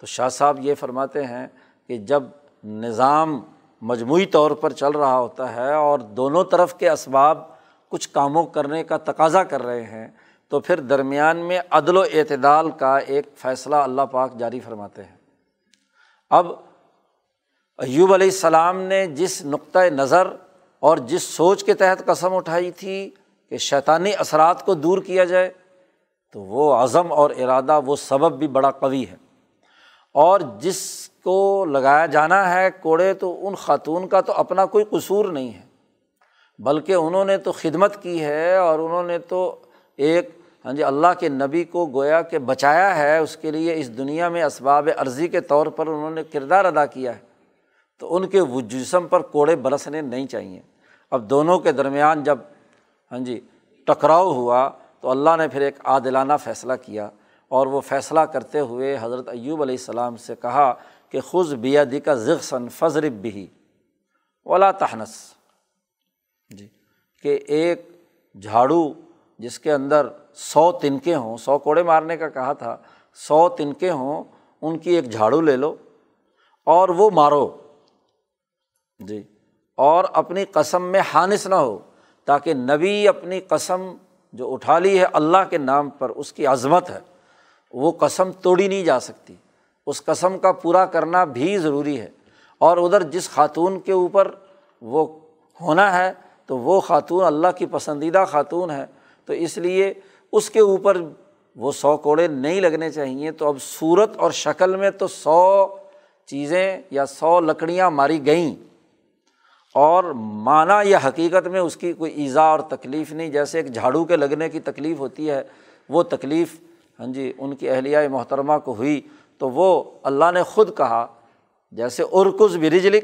تو شاہ صاحب یہ فرماتے ہیں کہ جب نظام مجموعی طور پر چل رہا ہوتا ہے اور دونوں طرف کے اسباب کچھ کاموں کرنے کا تقاضا کر رہے ہیں، تو پھر درمیان میں عدل و اعتدال کا ایک فیصلہ اللہ پاک جاری فرماتے ہیں۔ اب ایوب علیہ السلام نے جس نقطۂ نظر اور جس سوچ کے تحت قسم اٹھائی تھی کہ شیطانی اثرات کو دور کیا جائے، تو وہ عزم اور ارادہ، وہ سبب بھی بڑا قوی ہے۔ اور جس کو لگایا جانا ہے کوڑے تو ان خاتون کا تو اپنا کوئی قصور نہیں ہے۔ بلکہ انہوں نے تو خدمت کی ہے اور انہوں نے تو ایک ہاں جی اللہ کے نبی کو گویا کہ بچایا ہے۔ اس کے لیے اس دنیا میں اسباب عرضی کے طور پر انہوں نے کردار ادا کیا ہے۔ تو ان کے جسم پر کوڑے برسنے نہیں چاہیے۔ اب دونوں کے درمیان جب ہاں جی ٹکراؤ ہوا تو اللہ نے پھر ایک عادلانہ فیصلہ کیا۔ اور وہ فیصلہ کرتے ہوئے حضرت ایوب علیہ السلام سے کہا کہ خز بیادی کا ذکسن فضرب بھی ولا تہنس جی کہ ایک جھاڑو جس کے اندر سو تنکے ہوں، سو کوڑے مارنے کا کہا تھا، سو تنکے ہوں، ان کی ایک جھاڑو لے لو اور وہ مارو۔ جی اور اپنی قسم میں حانث نہ ہو تاکہ نبی اپنی قسم جو اٹھا لی ہے اللہ کے نام پر اس کی عظمت ہے۔ وہ قسم توڑی نہیں جا سکتی۔ اس قسم کا پورا کرنا بھی ضروری ہے۔ اور ادھر جس خاتون کے اوپر وہ ہونا ہے، تو وہ خاتون اللہ کی پسندیدہ خاتون ہے۔ تو اس لیے اس کے اوپر وہ سو کوڑے نہیں لگنے چاہئیں تو اب صورت اور شکل میں تو سو چیزیں یا سو لکڑیاں ماری گئیں۔ اور معنی یا حقیقت میں اس کی کوئی ایزا اور تکلیف نہیں۔ جیسے ایک جھاڑو کے لگنے کی تکلیف ہوتی ہے، وہ تکلیف ہاں جی ان کی اہلیہ محترمہ کو ہوئی تو وہ اللہ نے خود کہا، جیسے ارکز برجلک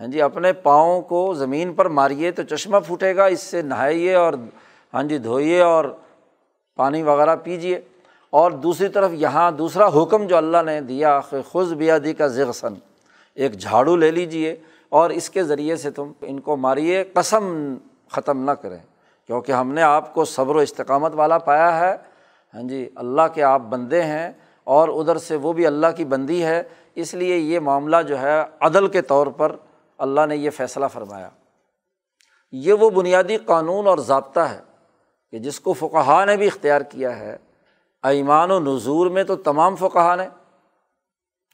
ہاں جی اپنے پاؤں کو زمین پر ماریے تو چشمہ پھوٹے گا، اس سے نہائیے اور ہاں جی دھوئیے اور پانی وغیرہ پیجیے۔ اور دوسری طرف یہاں دوسرا حکم جو اللہ نے دیا خز بیادی کا ذغسن ایک جھاڑو لے لیجیے اور اس کے ذریعے سے تم ان کو ماریے، قسم ختم نہ کریں۔ کیونکہ ہم نے آپ کو صبر و استقامت والا پایا ہے۔ ہاں جی اللہ کے آپ بندے ہیں اور ادھر سے وہ بھی اللہ کی بندی ہے، اس لیے یہ معاملہ جو ہے عدل کے طور پر اللہ نے یہ فیصلہ فرمایا۔ یہ وہ بنیادی قانون اور ضابطہ ہے کہ جس کو فقہ نے بھی اختیار کیا ہے۔ ایمان و نظور میں تو تمام فقہ نے،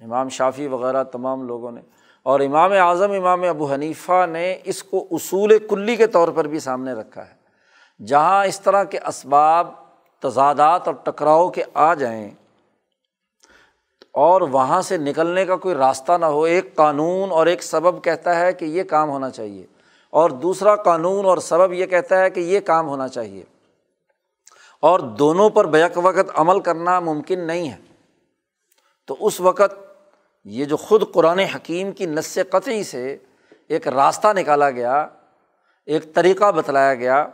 امام شافی وغیرہ تمام لوگوں نے، اور امام اعظم، امام ابو حنیفہ نے اس کو اصول کلی کے طور پر بھی سامنے رکھا ہے۔ جہاں اس طرح کے اسباب تضادات اور ٹکراؤ کے آ جائیں۔ اور وہاں سے نکلنے کا کوئی راستہ نہ ہو، ایک قانون اور ایک سبب کہتا ہے کہ یہ کام ہونا چاہیے۔ اور دوسرا قانون اور سبب یہ کہتا ہے کہ یہ کام ہونا چاہیے۔ اور دونوں پر بیک وقت عمل کرنا ممکن نہیں ہے۔ تو اس وقت یہ جو خود قرآن حکیم کی نس قطعی سے ایک راستہ نکالا گیا، ایک طریقہ بتلایا گیا،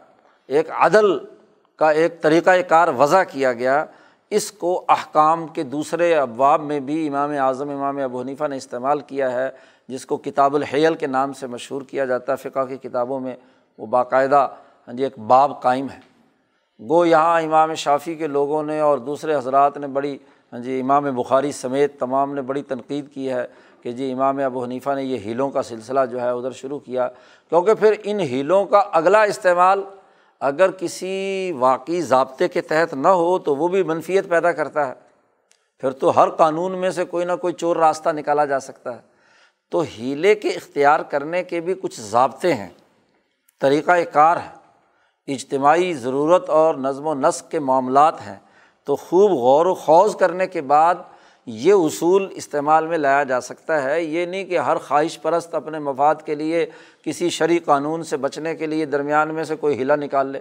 ایک عدل کا ایک طریقۂ کار وضع کیا گیا، اس کو احکام کے دوسرے ابواب میں بھی امام اعظم، امام ابو حنیفہ نے استعمال کیا ہے، جس کو کتاب الحیل کے نام سے مشہور کیا جاتا ہے، فقہ کی کتابوں میں وہ باقاعدہ ہاں جی ایک باب قائم ہے۔ گو یہاں امام شافی کے لوگوں نے اور دوسرے حضرات نے بڑی ہاں جی امام بخاری سمیت تمام نے بڑی تنقید کی ہے کہ جی امام ابو حنیفہ نے یہ ہیلوں کا سلسلہ جو ہے ادھر شروع کیا۔ کیونکہ پھر ان ہیلوں کا اگلا استعمال اگر کسی واقعی ضابطے کے تحت نہ ہو تو وہ بھی منفیت پیدا کرتا ہے۔ پھر تو ہر قانون میں سے کوئی نہ کوئی چور راستہ نکالا جا سکتا ہے۔ تو ہیلے کے اختیار کرنے کے بھی کچھ ضابطے ہیں۔ طریقۂ کار ہے۔ اجتماعی ضرورت اور نظم و نسق کے معاملات ہیں۔ تو خوب غور و خوض کرنے کے بعد یہ اصول استعمال میں لایا جا سکتا ہے۔ یہ نہیں کہ ہر خواہش پرست اپنے مفاد کے لیے کسی شرعی قانون سے بچنے کے لیے درمیان میں سے کوئی ہیلا نکال لے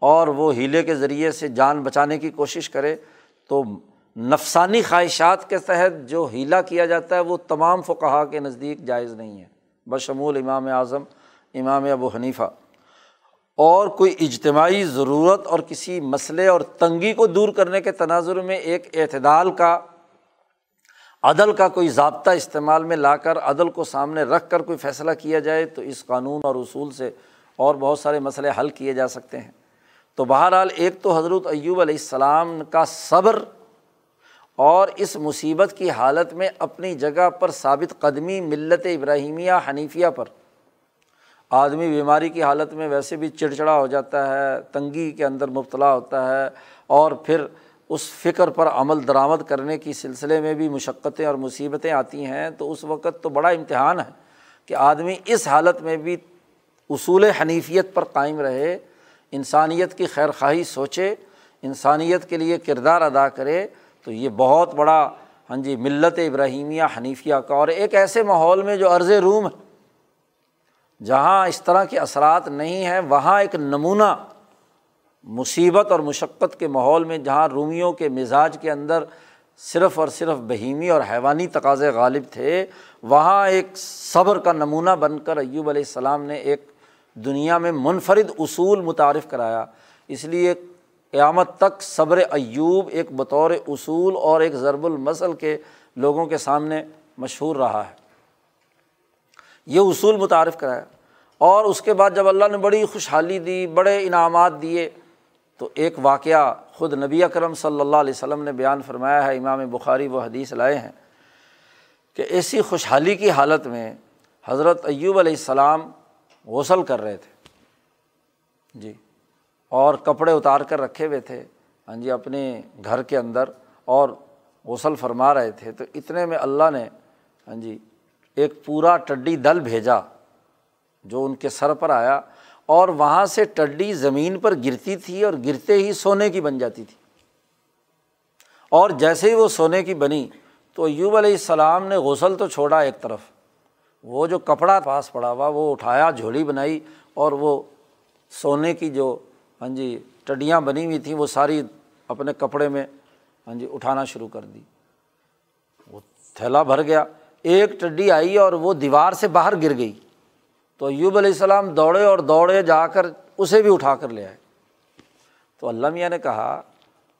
اور وہ ہیلے کے ذریعے سے جان بچانے کی کوشش کرے تو نفسانی خواہشات کے تحت جو ہیلا کیا جاتا ہے وہ تمام فقہا کے نزدیک جائز نہیں ہے۔ بشمول امام اعظم، امام ابو حنیفہ۔ اور کوئی اجتماعی ضرورت اور کسی مسئلے اور تنگی کو دور کرنے کے تناظر میں ایک اعتدال کا، عدل کا کوئی ضابطہ استعمال میں لا کر، عدل کو سامنے رکھ کر کوئی فیصلہ کیا جائے تو اس قانون اور اصول سے اور بہت سارے مسئلے حل کیے جا سکتے ہیں۔ تو بہرحال ایک تو حضرت ایوب علیہ السلام کا صبر اور اس مصیبت کی حالت میں اپنی جگہ پر ثابت قدمی ملت ابراہیمیہ حنیفیہ پر آدمی بیماری کی حالت میں ویسے بھی چڑچڑا ہو جاتا ہے، تنگی کے اندر مبتلا ہوتا ہے اور پھر اس فکر پر عمل درآمد کرنے کی سلسلے میں بھی مشقتیں اور مصیبتیں آتی ہیں۔ تو اس وقت تو بڑا امتحان ہے کہ آدمی اس حالت میں بھی اصول حنیفیت پر قائم رہے، انسانیت کی خیر خواہی سوچے، انسانیت کے لیے کردار ادا کرے۔ تو یہ بہت بڑا ہاں جی ملت ابراہیمیہ حنیفیہ کا اور ایک ایسے ماحول میں جو عرض روم ہے۔ جہاں اس طرح کے اثرات نہیں ہیں، وہاں ایک نمونہ مصیبت اور مشقت کے ماحول میں، جہاں رومیوں کے مزاج کے اندر صرف اور صرف بہیمی اور حیوانی تقاضے غالب تھے، وہاں ایک صبر کا نمونہ بن کر ایوب علیہ السلام نے ایک دنیا میں منفرد اصول متعارف کرایا۔ اس لیے قیامت تک صبر ایوب ایک بطور اصول اور ایک ضرب المسل کے لوگوں کے سامنے مشہور رہا ہے۔ یہ اصول متعارف کرایا۔ اور اس کے بعد جب اللہ نے بڑی خوشحالی دی، بڑے انعامات دیے، تو ایک واقعہ خود نبی اکرم صلی اللہ علیہ وسلم نے بیان فرمایا ہے، امام بخاری وہ حدیث لائے ہیں کہ ایسی خوشحالی کی حالت میں حضرت ایوب علیہ السلام غسل کر رہے تھے۔ جی اور کپڑے اتار کر رکھے ہوئے تھے۔ ہاں جی اپنے گھر کے اندر اور غسل فرما رہے تھے۔ تو اتنے میں اللہ نے ہاں جی ایک پورا ٹڈی دل بھیجا جو ان کے سر پر آیا اور وہاں سے ٹڈی زمین پر گرتی تھی اور گرتے ہی سونے کی بن جاتی تھی۔ اور جیسے ہی وہ سونے کی بنی تو ایوب علیہ السلام نے غسل تو چھوڑا ایک طرف۔ وہ جو کپڑا پاس پڑا ہوا، وہ اٹھایا، جھولی بنائی اور وہ سونے کی جو ہاں جی ٹڈیاں بنی ہوئی تھیں، وہ ساری اپنے کپڑے میں ہاں جی اٹھانا شروع کر دی۔ وہ تھیلا بھر گیا۔ ایک ٹڈی آئی اور وہ دیوار سے باہر گر گئی۔ تو ایوب علیہ السلام دوڑے اور دوڑے جا کر اسے بھی اٹھا کر لے آئے۔ تو اللہ میاں نے کہا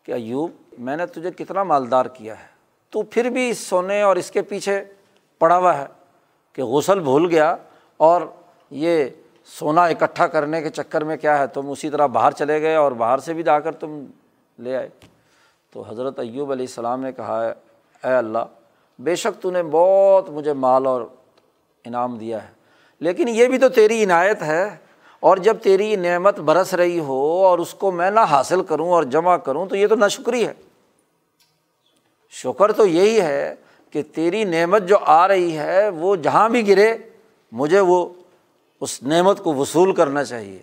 کہ ایوب، میں نے تجھے کتنا مالدار کیا ہے۔ تو پھر بھی اس سونے اور اس کے پیچھے پڑا ہوا ہے کہ غسل بھول گیا اور یہ سونا اکٹھا کرنے کے چکر میں کیا ہے، تم اسی طرح باہر چلے گئے اور باہر سے بھی جا کر تم لے آئے۔ تو حضرت ایوب علیہ السلام نے کہا ہے اے اللہ بے شک تو نے بہت مجھے مال اور انعام دیا ہے۔ لیکن یہ بھی تو تیری عنایت ہے۔ اور جب تیری نعمت برس رہی ہو اور اس کو میں نہ حاصل کروں اور جمع کروں تو یہ تو نہ شکری ہے۔ شکر تو یہی ہے کہ تیری نعمت جو آ رہی ہے وہ جہاں بھی گرے، مجھے وہ، اس نعمت کو وصول کرنا چاہیے۔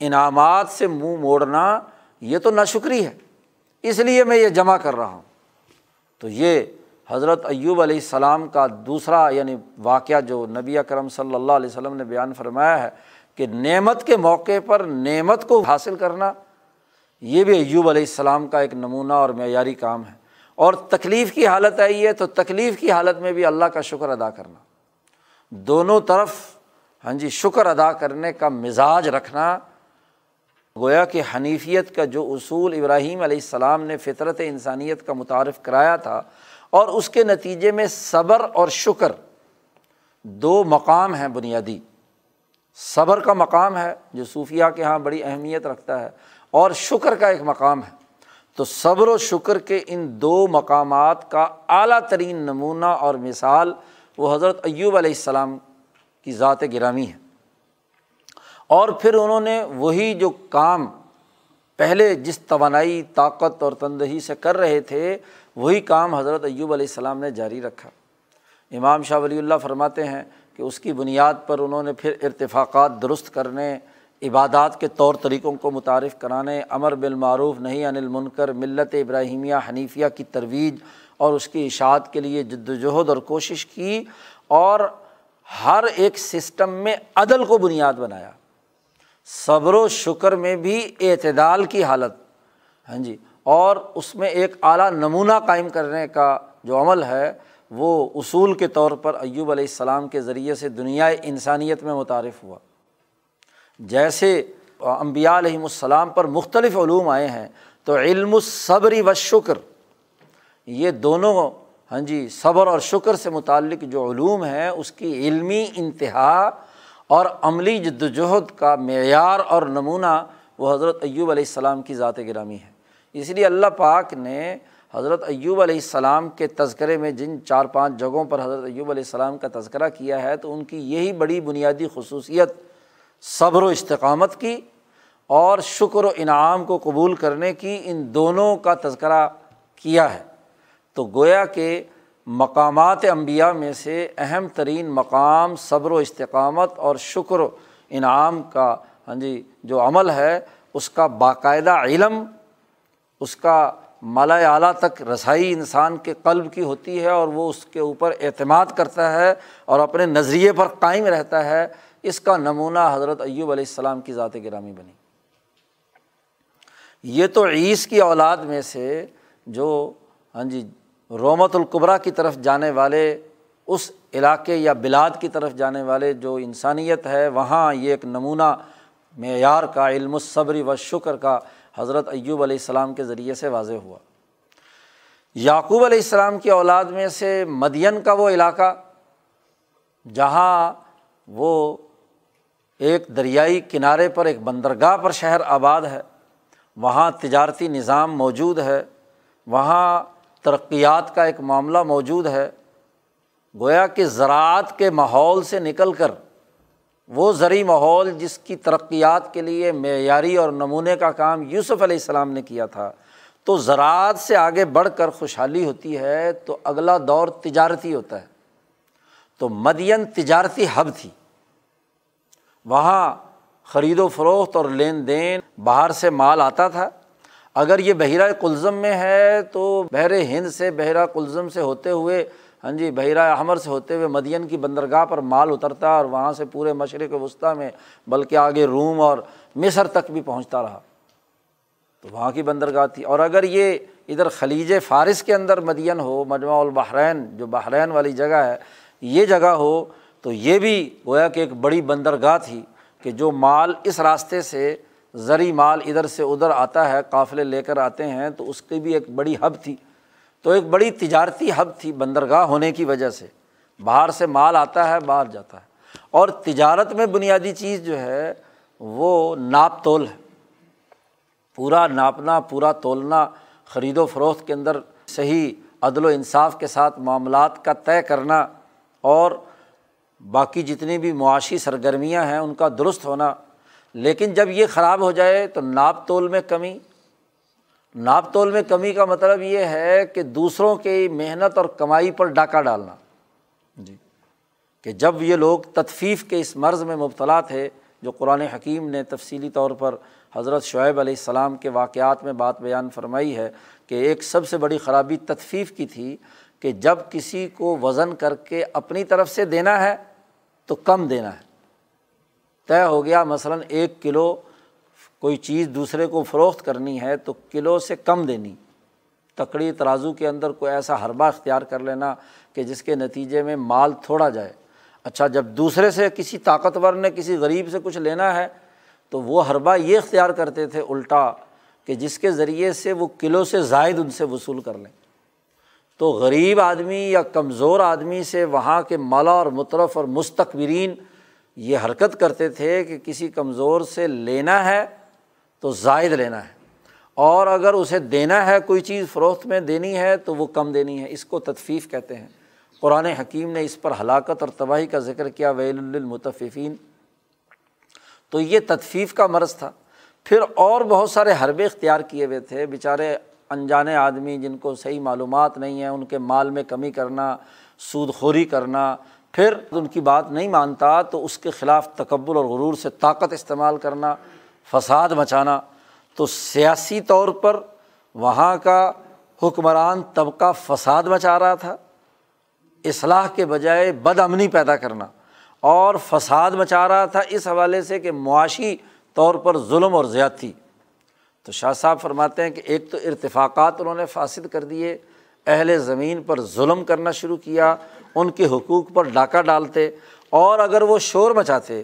انعامات سے منہ موڑنا یہ تو نہ شکری ہے۔ اس لیے میں یہ جمع کر رہا ہوں۔ تو یہ حضرت ایوب علیہ السلام کا دوسرا یعنی واقعہ جو نبی اکرم صلی اللہ علیہ وسلم نے بیان فرمایا ہے کہ نعمت کے موقع پر نعمت کو حاصل کرنا، یہ بھی ایوب علیہ السلام کا ایک نمونہ اور معیاری کام ہے۔ اور تکلیف کی حالت آئی ہے تو تکلیف کی حالت میں بھی اللہ کا شکر ادا کرنا۔ دونوں طرف ہاں جی شکر ادا کرنے کا مزاج رکھنا۔ گویا کہ حنیفیت کا جو اصول ابراہیم علیہ السلام نے فطرت انسانیت کا متعارف کرایا تھا اور اس کے نتیجے میں صبر اور شکر دو مقام ہیں بنیادی۔ صبر کا مقام ہے جو صوفیہ کے یہاں بڑی اہمیت رکھتا ہے اور شکر کا ایک مقام ہے۔ تو صبر و شکر کے ان دو مقامات کا اعلیٰ ترین نمونہ اور مثال وہ حضرت ایوب علیہ السلام کی ذات گرامی ہے اور پھر انہوں نے وہی جو کام پہلے جس توانائی، طاقت اور تندہی سے کر رہے تھے وہی کام حضرت ایوب علیہ السلام نے جاری رکھا۔ امام شاہ ولی اللہ فرماتے ہیں کہ اس کی بنیاد پر انہوں نے پھر ارتفاقات درست کرنے، عبادات کے طور طریقوں کو متعارف کرانے، امر بالمعروف نہیں انل منکر ملت ابراہیمیہ، حنیفیہ کی ترویج اور اس کی اشاعت کے لیے جد وجہد اور کوشش کی اور ہر ایک سسٹم میں عدل کو بنیاد بنایا۔ صبر و شکر میں بھی اعتدال کی حالت۔ ہاں جی اور اس میں ایک اعلیٰ نمونہ قائم کرنے کا جو عمل ہے، وہ اصول کے طور پر ایوب علیہ السلام کے ذریعے سے دنیا انسانیت میں متعارف ہوا۔ جیسے امبیا علیہم السلام پر مختلف علوم آئے ہیں، تو علم الصبری و شکر یہ دونوں ہاں جی صبر اور شکر سے متعلق جو علوم ہیں، اس کی علمی انتہا اور عملی جد وجہد کا معیار اور نمونہ وہ حضرت ایوب علیہ السلام کی ذات گرامی ہے۔ اس لیے اللہ پاک نے حضرت ایوب علیہ السلام کے تذکرے میں جن چار پانچ جگہوں پر حضرت ایوب علیہ السلام کا تذکرہ کیا ہے، تو ان کی یہی بڑی بنیادی خصوصیت صبر و استقامت کی اور شکر و انعام کو قبول کرنے کی ان دونوں کا تذکرہ کیا ہے۔ تو گویا کہ مقامات انبیاء میں سے اہم ترین مقام صبر و استقامت اور شکر و انعام کا ہاں جی جو عمل ہے، اس کا باقاعدہ علم اس کا مالا اعلیٰ تک رسائی انسان کے قلب کی ہوتی ہے اور وہ اس کے اوپر اعتماد کرتا ہے اور اپنے نظریے پر قائم رہتا ہے، اس کا نمونہ حضرت ایوب علیہ السلام کی ذات گرامی بنی۔ یہ تو عیس کی اولاد میں سے جو ہاں جی رومت القبرا کی طرف جانے والے، اس علاقے یا بلاد کی طرف جانے والے جو انسانیت ہے، وہاں یہ ایک نمونہ معیار کا، علم صبری و شکر کا حضرت ایوب علیہ السلام کے ذریعے سے واضح ہوا۔ یعقوب علیہ السلام کی اولاد میں سے مدین کا وہ علاقہ جہاں وہ ایک دریائی کنارے پر ایک بندرگاہ پر شہر آباد ہے، وہاں تجارتی نظام موجود ہے، وہاں ترقیات کا ایک معاملہ موجود ہے۔ گویا کہ زراعت کے ماحول سے نکل کر وہ زرعی ماحول جس کی ترقیات کے لیے معیاری اور نمونے کا کام یوسف علیہ السلام نے کیا تھا، تو زراعت سے آگے بڑھ کر خوشحالی ہوتی ہے تو اگلا دور تجارتی ہوتا ہے۔ تو مدین تجارتی حب تھی۔ وہاں خرید و فروخت اور لین دین باہر سے مال آتا تھا۔ اگر یہ بحیرہ کلزم میں ہے تو بحر ہند سے بحیرہ کلزم سے ہوتے ہوئے ہاں جی بحیرہ احمر سے ہوتے ہوئے مدین کی بندرگاہ پر مال اترتا اور وہاں سے پورے مشرق وسطیٰ میں، بلکہ آگے روم اور مصر تک بھی پہنچتا رہا۔ تو وہاں کی بندرگاہ تھی۔ اور اگر یہ ادھر خلیج فارس کے اندر مدین ہو مجموع البحرین، جو بحرین والی جگہ ہے، یہ جگہ ہو، تو یہ بھی گویا کہ ایک بڑی بندرگاہ تھی کہ جو مال اس راستے سے زرعی مال ادھر سے ادھر آتا ہے، قافلے لے کر آتے ہیں، تو اس کی بھی ایک بڑی حب تھی۔ تو ایک بڑی تجارتی حب تھی بندرگاہ ہونے کی وجہ سے۔ باہر سے مال آتا ہے، باہر جاتا ہے۔ اور تجارت میں بنیادی چیز جو ہے، وہ ناپ تول ہے۔ پورا ناپنا، پورا تولنا، خرید و فروخت کے اندر صحیح عدل و انصاف کے ساتھ معاملات کا طے کرنا اور باقی جتنی بھی معاشی سرگرمیاں ہیں، ان کا درست ہونا۔ لیکن جب یہ خراب ہو جائے تو ناپ تول میں کمی ناپ تول میں کمی کا مطلب یہ ہے کہ دوسروں کی محنت اور کمائی پر ڈاکہ ڈالنا۔ جی۔ کہ جب یہ لوگ تطفیف کے اس مرض میں مبتلا تھے، جو قرآن حکیم نے تفصیلی طور پر حضرت شعیب علیہ السلام کے واقعات میں بات بیان فرمائی ہے کہ ایک سب سے بڑی خرابی تطفیف کی تھی کہ جب کسی کو وزن کر کے اپنی طرف سے دینا ہے، تو کم دینا ہے۔ طے ہو گیا، مثلاً ایک کلو کوئی چیز دوسرے کو فروخت کرنی ہے تو کلو سے کم دینی۔ تکڑی ترازو کے اندر کوئی ایسا حربہ اختیار کر لینا کہ جس کے نتیجے میں مال تھوڑا جائے۔ اچھا جب دوسرے سے کسی طاقتور نے کسی غریب سے کچھ لینا ہے تو وہ حربہ یہ اختیار کرتے تھے الٹا کہ جس کے ذریعے سے وہ کلو سے زائد ان سے وصول کر لیں۔ تو غریب آدمی یا کمزور آدمی سے وہاں کے مالا اور مطرف اور مستقبرین یہ حرکت کرتے تھے کہ کسی کمزور سے لینا ہے تو زائد لینا ہے۔ اور اگر اسے دینا ہے، کوئی چیز فروخت میں دینی ہے، تو وہ کم دینی ہے۔ اس کو تدفیف کہتے ہیں۔ قرآن حکیم نے اس پر ہلاکت اور تباہی کا ذکر کیا۔ ویل المتففین تو یہ تدفیف کا مرض تھا۔ پھر اور بہت سارے حربے اختیار کیے ہوئے تھے۔ بیچارے انجانے آدمی جن کو صحیح معلومات نہیں ہیں، ان کے مال میں کمی کرنا، سود خوری کرنا، پھر ان کی بات نہیں مانتا، تو اس کے خلاف تکبر اور غرور سے طاقت استعمال کرنا۔ فساد مچانا، تو سیاسی طور پر وہاں کا حکمران طبقہ فساد مچا رہا تھا۔ اصلاح کے بجائے بد امنی پیدا کرنا۔ اور فساد مچا رہا تھا اس حوالے سے کہ معاشی طور پر ظلم اور زیادتی۔ تو شاہ صاحب فرماتے ہیں کہ ایک تو ارتفاقات انہوں نے فاصد کر دیے، اہل زمین پر ظلم کرنا شروع کیا، ان کے حقوق پر ڈاکہ ڈالتے، اور اگر وہ شور مچاتے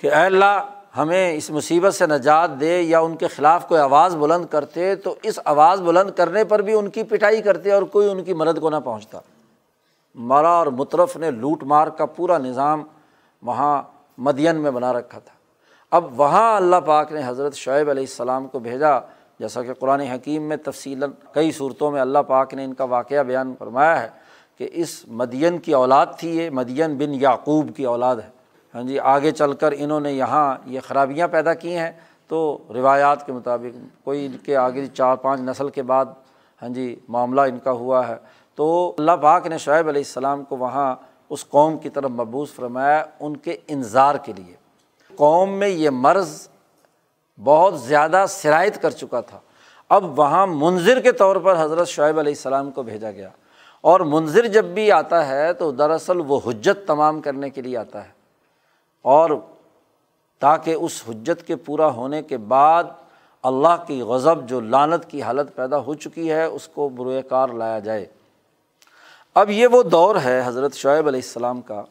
کہ اے اللہ، ہمیں اس مصیبت سے نجات دے یا ان کے خلاف کوئی آواز بلند کرتے، تو اس آواز بلند کرنے پر بھی ان کی پٹائی کرتے اور کوئی ان کی مدد کو نہ پہنچتا۔ مرا اور مطرف نے لوٹ مار کا پورا نظام وہاں مدین میں بنا رکھا تھا۔ اب وہاں اللہ پاک نے حضرت شعیب علیہ السلام کو بھیجا، جیسا کہ قرآن حکیم میں تفصیل کئی صورتوں میں اللہ پاک نے ان کا واقعہ بیان فرمایا ہے کہ اس مدین کی اولاد تھی، یہ مدین بن یعقوب کی اولاد ہے۔ ہاں جی آگے چل کر انہوں نے یہاں یہ خرابیاں پیدا کی ہیں تو روایات کے مطابق کوئی ان کے آگے چار پانچ نسل کے بعد ہاں جی معاملہ ان کا ہوا ہے۔ تو اللہ پاک نے شعیب علیہ السلام کو وہاں اس قوم کی طرف مبوس فرمایا ان کے انظار کے لیے۔ قوم میں یہ مرض بہت زیادہ شرائط کر چکا تھا۔ اب وہاں منظر کے طور پر حضرت شعیب علیہ السلام کو بھیجا گیا۔ اور منظر جب بھی آتا ہے تو دراصل وہ حجت تمام کرنے کے لیے آتا ہے۔ اور تاکہ اس حجت کے پورا ہونے کے بعد اللہ کی غضب جو لانت کی حالت پیدا ہو چکی ہے، اس کو بروئے کار لایا جائے۔ اب یہ وہ دور ہے حضرت شعیب علیہ السلام کا۔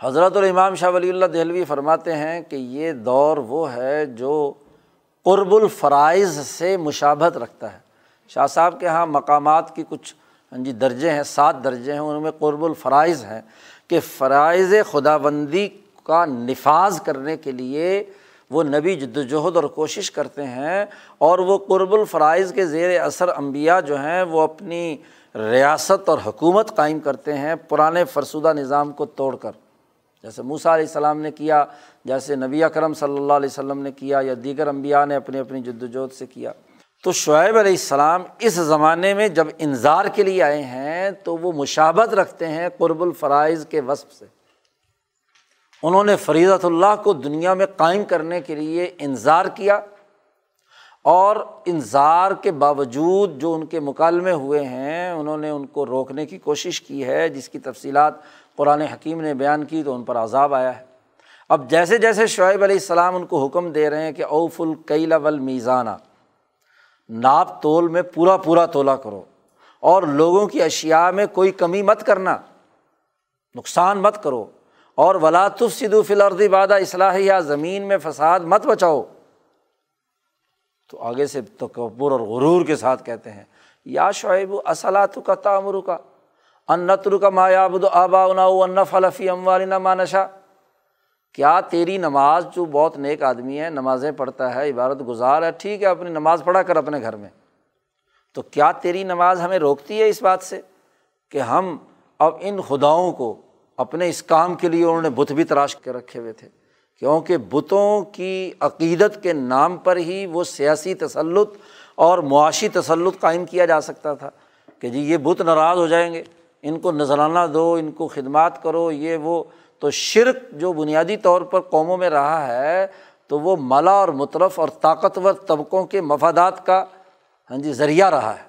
حضرت الامام شاہ ولی اللہ دہلوی فرماتے ہیں کہ یہ دور وہ ہے جو قرب الفرائض سے مشابت رکھتا ہے۔ شاہ صاحب کے یہاں مقامات کی کچھ ہاں جی درجے ہیں، سات درجے ہیں، ان میں قرب الفرائض ہیں۔ کہ فرائض خدا بندی کا نفاذ کرنے کے لیے وہ نبی جدوجہد اور کوشش کرتے ہیں اور وہ قرب الفرائض کے زیر اثر انبیاء جو ہیں وہ اپنی ریاست اور حکومت قائم کرتے ہیں پرانے فرسودہ نظام کو توڑ کر۔ جیسے موسا علیہ السلام نے کیا، جیسے نبی اکرم صلی اللہ علیہ وسلم نے کیا یا دیگر انبیاء نے اپنی اپنی جد وجہد سے کیا۔ تو شعیب علیہ السلام اس زمانے میں جب انظار کے لیے آئے ہیں تو وہ مشابت رکھتے ہیں قرب الفرائض کے وصف سے۔ انہوں نے فریضۃ اللہ کو دنیا میں قائم کرنے کے لیے انظار کیا اور انظار کے باوجود جو ان کے مکالمے ہوئے ہیں، انہوں نے ان کو روکنے کی کوشش کی ہے، جس کی تفصیلات قرآن حکیم نے بیان کی تو ان پر عذاب آیا ہے۔ اب جیسے جیسے شعیب علیہ السلام ان کو حکم دے رہے ہیں کہ اوف القیلا ول میزانہ ناپ تول میں پورا پورا تولا کرو اور لوگوں کی اشیا میں کوئی کمی مت کرنا، نقصان مت کرو اور ولا صدو فلردی بادہ اصلاح یا زمین میں فساد مت بچاؤ۔ تو آگے سے تکبر اور غرور کے ساتھ کہتے ہیں، یا شعیب اصلاۃ کا تعمر کا انتر کا مایاب آبا ان فلفی اموالنا مانشا کیا تیری نماز جو بہت نیک آدمی ہے، نمازیں پڑھتا ہے عبارت گزار ہے، ٹھیک ہے، اپنی نماز پڑھا کر اپنے گھر میں۔ تو کیا تیری نماز ہمیں روکتی ہے اس بات سے کہ ہم اب ان خداؤں کو اپنے اس کام کے لیے انہوں نے بت بھی تراش کے رکھے ہوئے تھے؟ کیونکہ بتوں کی عقیدت کے نام پر ہی وہ سیاسی تسلط اور معاشی تسلط قائم کیا جا سکتا تھا کہ جی یہ بت ناراض ہو جائیں گے، ان کو نذرانہ دو، ان کو خدمات کرو، یہ وہ تو شرک جو بنیادی طور پر قوموں میں رہا ہے، تو وہ ملا اور مطرف اور طاقتور طبقوں کے مفادات کا ہاں جی ذریعہ رہا ہے۔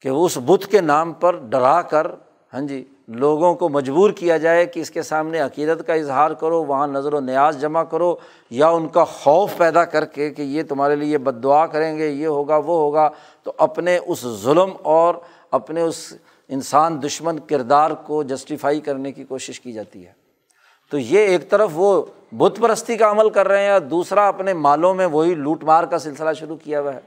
کہ اس بت کے نام پر ڈرا کر ہاں جی لوگوں کو مجبور کیا جائے کہ اس کے سامنے عقیدت کا اظہار کرو، وہاں نظر و نیاز جمع کرو، یا ان کا خوف پیدا کر کے کہ یہ تمہارے لیے بد دعا کریں گے، یہ ہوگا، وہ ہوگا۔ تو اپنے اس ظلم اور اپنے اس انسان دشمن کردار کو جسٹیفائی کرنے کی کوشش کی جاتی ہے۔ تو یہ ایک طرف وہ بت پرستی کا عمل کر رہے ہیں اور دوسرا اپنے مالوں میں وہی لوٹ مار کا سلسلہ شروع کیا ہوا ہے۔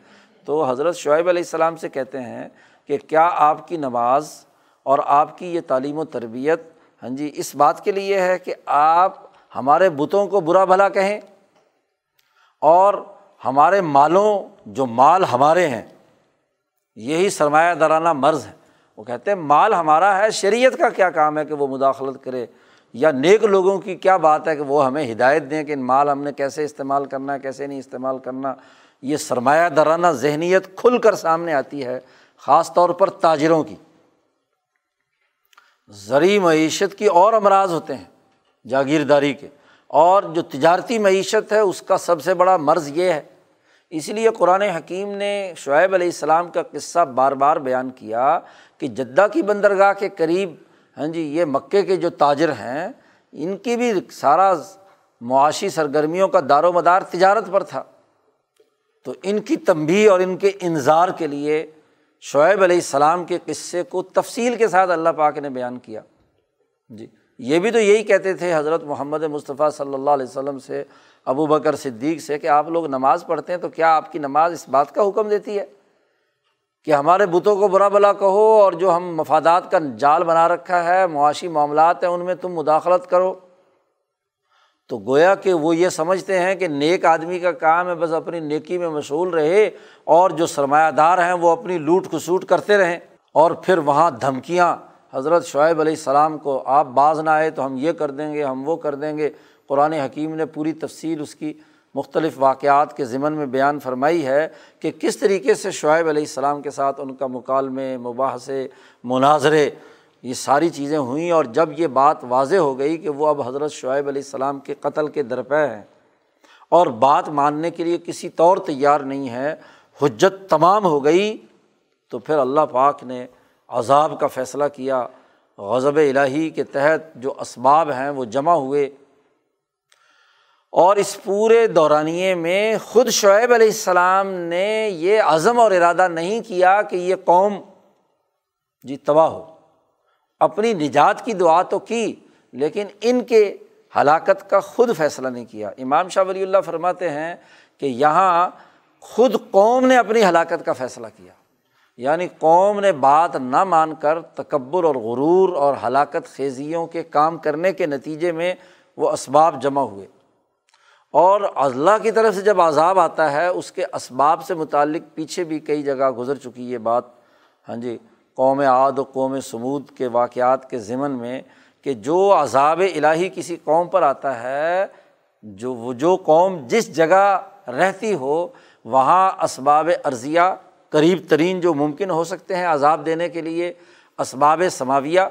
تو حضرت شعیب علیہ السلام سے کہتے ہیں کہ کیا آپ کی نماز اور آپ کی یہ تعلیم و تربیت ہاں جی اس بات کے لیے ہے کہ آپ ہمارے بتوں کو برا بھلا کہیں اور ہمارے مالوں جو مال ہمارے ہیں، یہی سرمایہ دارانہ مرض ہے۔ وہ کہتے ہیں، مال ہمارا ہے، شریعت کا کیا کام ہے کہ وہ مداخلت کرے؟ یا نیک لوگوں کی کیا بات ہے کہ وہ ہمیں ہدایت دیں کہ مال ہم نے کیسے استعمال کرنا ہے، کیسے نہیں استعمال کرنا؟ یہ سرمایہ درانہ ذہنیت کھل کر سامنے آتی ہے، خاص طور پر تاجروں کی۔ زرعی معیشت کی اور امراض ہوتے ہیں جاگیرداری کے۔ اور جو تجارتی معیشت ہے، اس کا سب سے بڑا مرض یہ ہے اس لیے قرآن حکیم نے شعیب علیہ السلام کا قصہ بار بار بیان کیا کہ جدہ کی بندرگاہ کے قریب ہاں جی یہ مکے کے جو تاجر ہیں، ان کی بھی سارا معاشی سرگرمیوں کا دار و مدار تجارت پر تھا۔ تو ان کی تنبی اور ان کے انظار کے لیے شعیب علیہ السلام کے قصے کو تفصیل کے ساتھ اللہ پاک نے بیان کیا۔ جی یہ بھی تو یہی کہتے تھے حضرت محمد مصطفیٰ صلی اللہ علیہ وسلم سے ابو بکر صدیق سے کہ آپ لوگ نماز پڑھتے ہیں تو کیا آپ کی نماز اس بات کا حکم دیتی ہے کہ ہمارے بتوں کو برا بلا کہو اور جو ہم مفادات کا جال بنا رکھا ہے، معاشی معاملات ہیں، ان میں تم مداخلت کرو۔ تو گویا کہ وہ یہ سمجھتے ہیں کہ نیک آدمی کا کام ہے، بس اپنی نیکی میں مشغول رہے اور جو سرمایہ دار ہیں وہ اپنی لوٹ کھسوٹ کرتے رہیں۔ اور پھر وہاں دھمکیاں۔ حضرت شعیب علیہ السلام کو آپ باز نہ آئے تو ہم یہ کر دیں گے، ہم وہ کر دیں گے۔ قرآن حکیم نے پوری تفصیل اس کی مختلف واقعات کے ضمن میں بیان فرمائی ہے کہ کس طریقے سے شعیب علیہ السلام کے ساتھ ان کا مکالمے، مباحثے، مناظرے، یہ ساری چیزیں ہوئیں اور جب یہ بات واضح ہو گئی کہ وہ اب حضرت شعیب علیہ السلام کے قتل کے درپے ہیں اور بات ماننے کے لیے کسی طور تیار نہیں ہے، حجت تمام ہو گئی، تو پھر اللہ پاک نے عذاب کا فیصلہ کیا، غضب الہی کے تحت جو اسباب ہیں وہ جمع ہوئے۔ اور اس پورے دورانیے میں خود شعیب علیہ السلام نے یہ عزم اور ارادہ نہیں کیا کہ یہ قوم جی تباہ ہو۔ اپنی نجات کی دعا تو کی، لیکن ان کے ہلاکت کا خود فیصلہ نہیں کیا۔ امام شاہ ولی اللہ فرماتے ہیں کہ یہاں خود قوم نے اپنی ہلاکت کا فیصلہ کیا۔ یعنی قوم نے بات نہ مان کر تکبر اور غرور اور ہلاکت خیزیوں کے کام کرنے کے نتیجے میں وہ اسباب جمع ہوئے۔ اور اللہ کی طرف سے جب عذاب آتا ہے، اس کے اسباب سے متعلق پیچھے بھی کئی جگہ گزر چکی یہ بات۔ ہاں جی قوم عاد و قوم سمود کے واقعات کے ضمن میں کہ جو عذاب الہی کسی قوم پر آتا ہے، جو وہ جو قوم جس جگہ رہتی ہو، وہاں اسباب عرضیہ قریب ترین جو ممکن ہو سکتے ہیں عذاب دینے کے لیے، اسباب سماویہ۔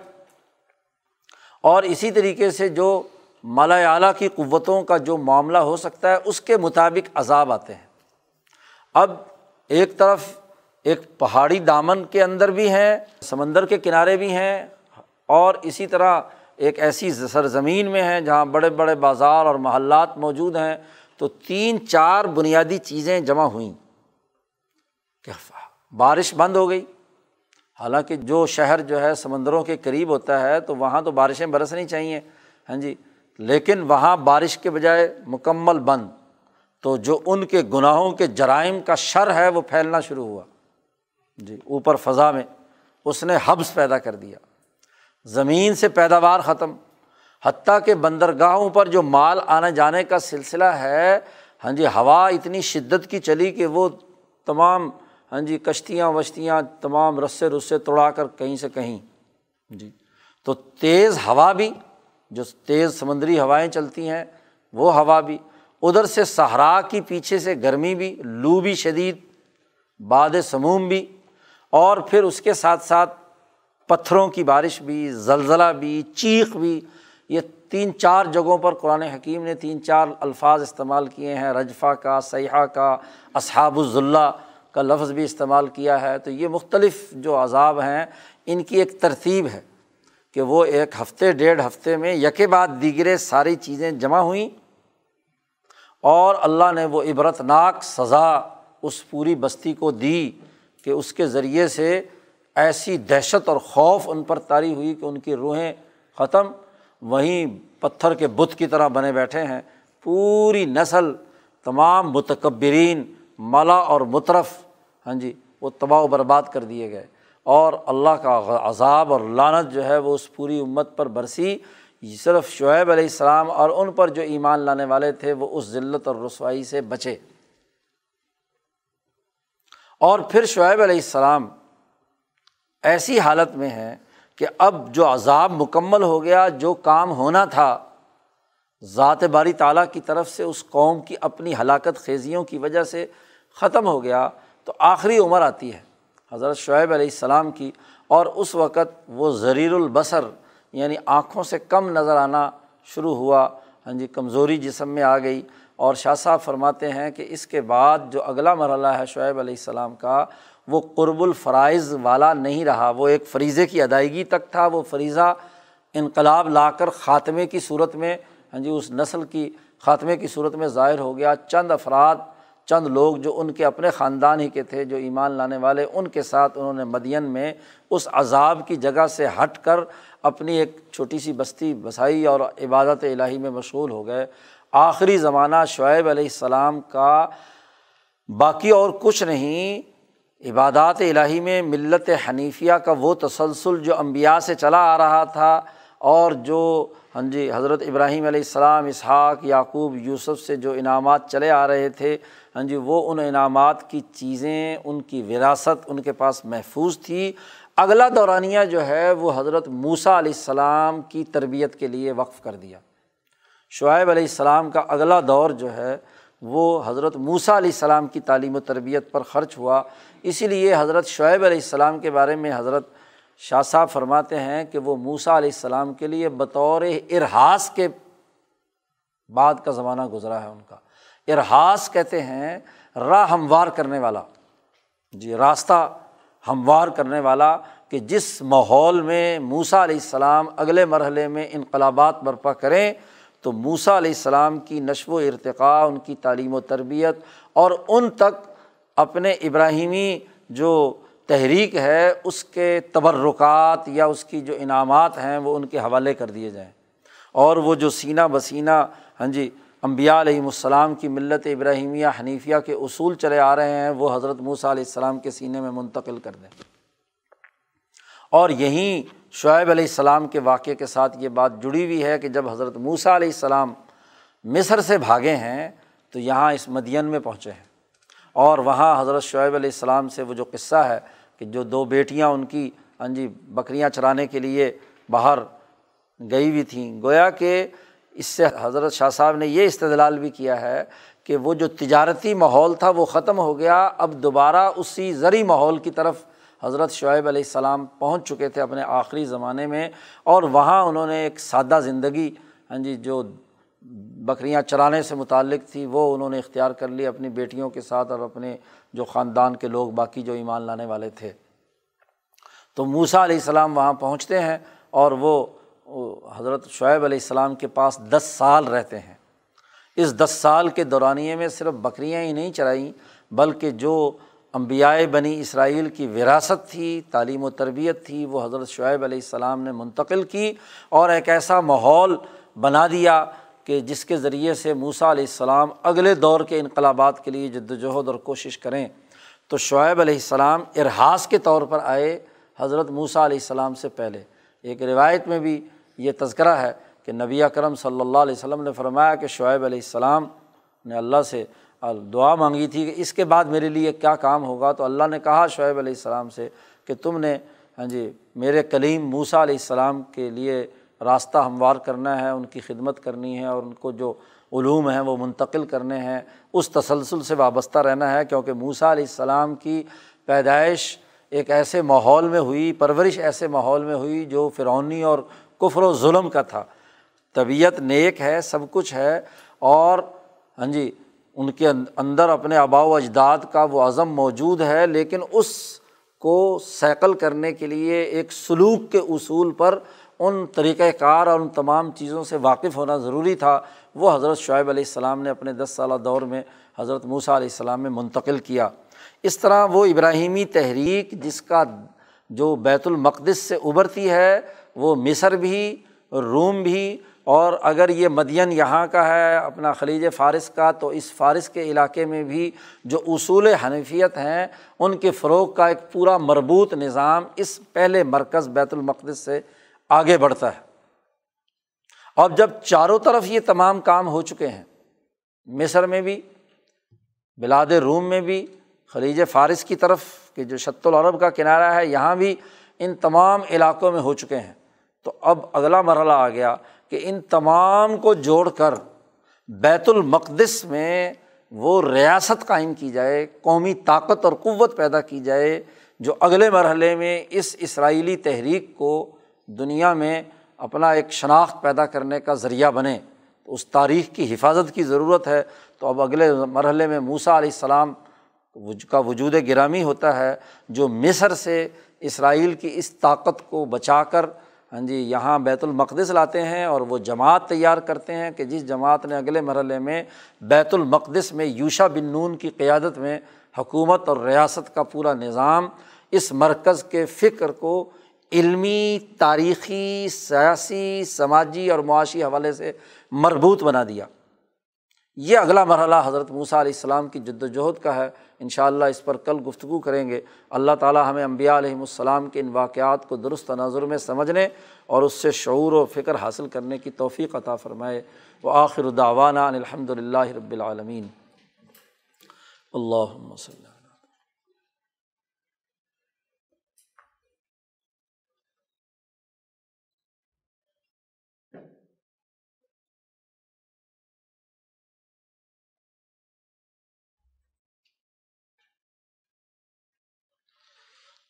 اور اسی طریقے سے جو مالا اعلیٰ کی قوتوں کا جو معاملہ ہو سکتا ہے، اس کے مطابق عذاب آتے ہیں۔ اب ایک طرف ایک پہاڑی دامن کے اندر بھی ہیں، سمندر کے کنارے بھی ہیں، اور اسی طرح ایک ایسی سرزمین میں ہیں جہاں بڑے بڑے بازار اور محلات موجود ہیں۔ تو تین چار بنیادی چیزیں جمع ہوئیں۔ کہ بارش بند ہو گئی۔ حالانکہ جو شہر جو ہے، سمندروں کے قریب ہوتا ہے، تو وہاں تو بارشیں برسنی چاہیے۔ ہاں جی لیکن وہاں بارش کے بجائے مکمل بند۔ تو جو ان کے گناہوں کے جرائم کا شر ہے، وہ پھیلنا شروع ہوا۔ جی اوپر فضا میں اس نے حبس پیدا کر دیا۔ زمین سے پیداوار ختم۔ حتیٰ کہ بندرگاہوں پر جو مال آنے جانے کا سلسلہ ہے ہاں جی ہوا اتنی شدت کی چلی کہ وہ تمام ہاں جی کشتیاں وشتیاں تمام رسے رسے توڑا کر کہیں سے کہیں۔ جی تو تیز ہوا بھی جو تیز سمندری ہوائیں چلتی ہیں، وہ ہوا بھی۔ ادھر سے صحرا کی پیچھے سے گرمی بھی، لو بھی شدید، باد سموم بھی۔ اور پھر اس کے ساتھ ساتھ پتھروں کی بارش بھی، زلزلہ بھی، چیخ بھی۔ یہ تین چار جگہوں پر قرآن حکیم نے تین چار الفاظ استعمال کیے ہیں۔ رجفا کا سیاح کا، اصحاب الضلہ کا لفظ بھی استعمال کیا ہے۔ تو یہ مختلف جو عذاب ہیں، ان کی ایک ترتیب ہے۔ کہ وہ ایک ہفتے، ڈیڑھ ہفتے میں یکے بعد دیگرے ساری چیزیں جمع ہوئیں اور اللہ نے وہ عبرت ناک سزا اس پوری بستی کو دی کہ اس کے ذریعے سے ایسی دہشت اور خوف ان پر طاری ہوئی کہ ان کی روحیں ختم، وہیں پتھر کے بت کی طرح بنے بیٹھے ہیں۔ پوری نسل، تمام متکبرین، ملا اور مترف ہاں جی وہ تباہ و برباد کر دیے گئے۔ اور اللہ کا عذاب اور لانت جو ہے وہ اس پوری امت پر برسی۔ صرف شعیب علیہ السلام اور ان پر جو ایمان لانے والے تھے وہ اس ذلت اور رسوائی سے بچے۔ اور پھر شعیب علیہ السلام ایسی حالت میں ہے کہ اب جو عذاب مکمل ہو گیا، جو کام ہونا تھا، ذات باری تعالیٰ کی طرف سے اس قوم کی اپنی ہلاکت خیزیوں کی وجہ سے ختم ہو گیا، تو آخری عمر آتی ہے۔ حضرت شعیب علیہ السلام کی اور اس وقت وہ زریر البصر یعنی آنکھوں سے کم نظر آنا شروع ہوا۔ ہاں جی کمزوری جسم میں آ گئی اور شاہ صاحب فرماتے ہیں کہ اس کے بعد جو اگلا مرحلہ ہے شعیب علیہ السلام کا، وہ قرب الفرائض والا نہیں رہا۔ وہ ایک فریضے کی ادائیگی تک تھا۔ وہ فریضہ انقلاب لا کر خاتمے کی صورت میں ہاں جی اس نسل کی خاتمے کی صورت میں ظاہر ہو گیا۔ چند افراد چند لوگ جو ان کے اپنے خاندان ہی کے تھے، جو ایمان لانے والے، ان کے ساتھ انہوں نے مدین میں اس عذاب کی جگہ سے ہٹ کر اپنی ایک چھوٹی سی بستی بسائی اور عبادت الہی میں مشغول ہو گئے۔ آخری زمانہ شعیب علیہ السلام کا باقی اور کچھ نہیں، عبادات الہی میں ملت حنیفیہ کا وہ تسلسل جو امبیا سے چلا آ رہا تھا اور جو ہاں جی حضرت ابراہیم علیہ السلام، اسحاق، یعقوب، یوسف سے جو انعامات چلے آ رہے تھے ہاں جی وہ ان انعامات کی چیزیں ان کی وراثت ان کے پاس محفوظ تھی۔ اگلا دورانیہ جو ہے، وہ حضرت موسا علیہ السلام کی تربیت کے لیے وقف کر دیا۔ شعیب علیہ السلام کا اگلا دور جو ہے، وہ حضرت موسا علیہ السلام کی تعلیم و تربیت پر خرچ ہوا۔ اسی لیے حضرت شعیب علیہ السلام کے بارے میں حضرت شاہ صاحب فرماتے ہیں کہ وہ موسا علیہ السلام کے لیے بطور ارحاس کے بعد کا زمانہ گزرا ہے ان کا۔ ارحاس کہتے ہیں، راہ ہموار کرنے والا۔ جی راستہ ہموار کرنے والا کہ جس ماحول میں موسا علیہ السلام اگلے مرحلے میں انقلابات برپا کریں، تو موسا علیہ السلام کی نشو و ارتقاء، ان کی تعلیم و تربیت اور ان تک اپنے ابراہیمی جو تحریک ہے، اس کے تبرکات یا اس کی جو انعامات ہیں، وہ ان کے حوالے کر دیے جائیں۔ اور وہ جو سینہ بسینہ ہاں جی امبیا علیہم السلام کی ملت ابراہیمیہ حنیفیہ کے اصول چلے آ رہے ہیں، وہ حضرت موسیٰ علیہ السلام کے سینے میں منتقل کر دیں۔ اور یہیں شعیب علیہ السلام کے واقعے کے ساتھ یہ بات جڑی ہوئی ہے کہ جب حضرت موسیٰ علیہ السلام مصر سے بھاگے ہیں، تو یہاں اس مدین میں پہنچے ہیں۔ اور وہاں حضرت شعیب علیہ السلام سے وہ جو قصہ ہے کہ جو دو بیٹیاں ان کی ہاں جی بکریاں چرانے کے لیے باہر گئی ہوئی تھیں، گویا کہ اس سے حضرت شاہ صاحب نے یہ استدلال بھی کیا ہے کہ وہ جو تجارتی ماحول تھا وہ ختم ہو گیا، اب دوبارہ اسی زرعی ماحول کی طرف حضرت شعیب علیہ السلام پہنچ چکے تھے اپنے آخری زمانے میں اور وہاں انہوں نے ایک سادہ زندگی ہاں جی جو بکریاں چرانے سے متعلق تھی، وہ انہوں نے اختیار کر لی اپنی بیٹیوں کے ساتھ اور اپنے جو خاندان کے لوگ باقی جو ایمان لانے والے تھے۔ تو موسا علیہ السلام وہاں پہنچتے ہیں اور وہ حضرت شعیب علیہ السلام کے پاس دس سال رہتے ہیں۔ اس دس سال کے دورانیے میں صرف بکریاں ہی نہیں چرائیں، بلکہ جو امبیائے بنی اسرائیل کی وراثت تھی، تعلیم و تربیت تھی، وہ حضرت شعیب علیہ السلام نے منتقل کی اور ایک ایسا ماحول بنا دیا کہ جس کے ذریعے سے موسا علیہ السلام اگلے دور کے انقلابات کے لیے جد وجہد اور کوشش کریں۔ تو شعیب علیہ السلام ارحاس کے طور پر آئے حضرت موسا علیہ السلام سے پہلے۔ ایک روایت میں بھی یہ تذکرہ ہے کہ نبی اکرم صلی اللہ علیہ وسلم نے فرمایا کہ شعیب علیہ السلام نے اللہ سے دعا مانگی تھی کہ اس کے بعد میرے لیے کیا کام ہوگا؟ تو اللہ نے کہا شعیب علیہ السلام سے کہ تم نے ہاں جی میرے کلیم موسا علیہ السلام کے لیے راستہ ہموار کرنا ہے، ان کی خدمت کرنی ہے اور ان کو جو علوم ہیں وہ منتقل کرنے ہیں۔ اس تسلسل سے وابستہ رہنا ہے کیونکہ موسا علیہ السلام کی پیدائش ایک ایسے ماحول میں ہوئی، پرورش ایسے ماحول میں ہوئی جو فرونی اور کفر و ظلم کا تھا۔ طبیعت نیک ہے، سب کچھ ہے اور ہاں جی ان کے اندر اپنے آبا و اجداد کا وہ عزم موجود ہے، لیکن اس کو سیکل کرنے کے لیے ایک سلوک کے اصول پر ان طریقۂ کار اور ان تمام چیزوں سے واقف ہونا ضروری تھا۔ وہ حضرت شعیب علیہ السلام نے اپنے دس سالہ دور میں حضرت موسیٰ علیہ السلام میں منتقل کیا۔ اس طرح وہ ابراہیمی تحریک جس کا جو بیت المقدس سے ابھرتی ہے وہ مصر بھی، روم بھی، اور اگر یہ مدین یہاں کا ہے اپنا خلیج فارس کا، تو اس فارس کے علاقے میں بھی جو اصول حنفیت ہیں، ان کے فروغ کا ایک پورا مربوط نظام اس پہلے مرکز بیت المقدس سے آگے بڑھتا ہے۔ اب جب چاروں طرف یہ تمام کام ہو چکے ہیں، مصر میں بھی، بلاد روم میں بھی، خلیج فارس کی طرف، کہ جو شط العرب کا کنارہ ہے، یہاں بھی ان تمام علاقوں میں ہو چکے ہیں۔ تو اب اگلا مرحلہ آ گیا کہ ان تمام کو جوڑ کر بیت المقدس میں وہ ریاست قائم کی جائے، قومی طاقت اور قوت پیدا کی جائے، جو اگلے مرحلے میں اس اسرائیلی تحریک کو دنیا میں اپنا ایک شناخت پیدا کرنے کا ذریعہ بنے۔ تو اس تاریخ کی حفاظت کی ضرورت ہے۔ تو اب اگلے مرحلے میں موسا علیہ السلام کا وجود گرامی ہوتا ہے، جو مصر سے اسرائیل کی اس طاقت کو بچا کر ہاں جی یہاں بیت المقدس لاتے ہیں اور وہ جماعت تیار کرتے ہیں کہ جس جماعت نے اگلے مرحلے میں بیت المقدس میں یوشا بن نون کی قیادت میں حکومت اور ریاست کا پورا نظام اس مرکز کے فکر کو علمی، تاریخی، سیاسی، سماجی اور معاشی حوالے سے مربوط بنا دیا۔ یہ اگلا مرحلہ حضرت موسیٰ علیہ السلام کی جد وجہد کا ہے۔ ان شاء اللہ اس پر کل گفتگو کریں گے۔ اللہ تعالیٰ ہمیں امبیا علیہم السلام کے ان واقعات کو درست تناظر میں سمجھنے اور اس سے شعور و فکر حاصل کرنے کی توفیق عطا فرمائے۔ وہ آخر داوانہ الحمد للہ رب العالمین۔ اللہ وسلم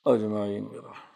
اجمعین برحمۃ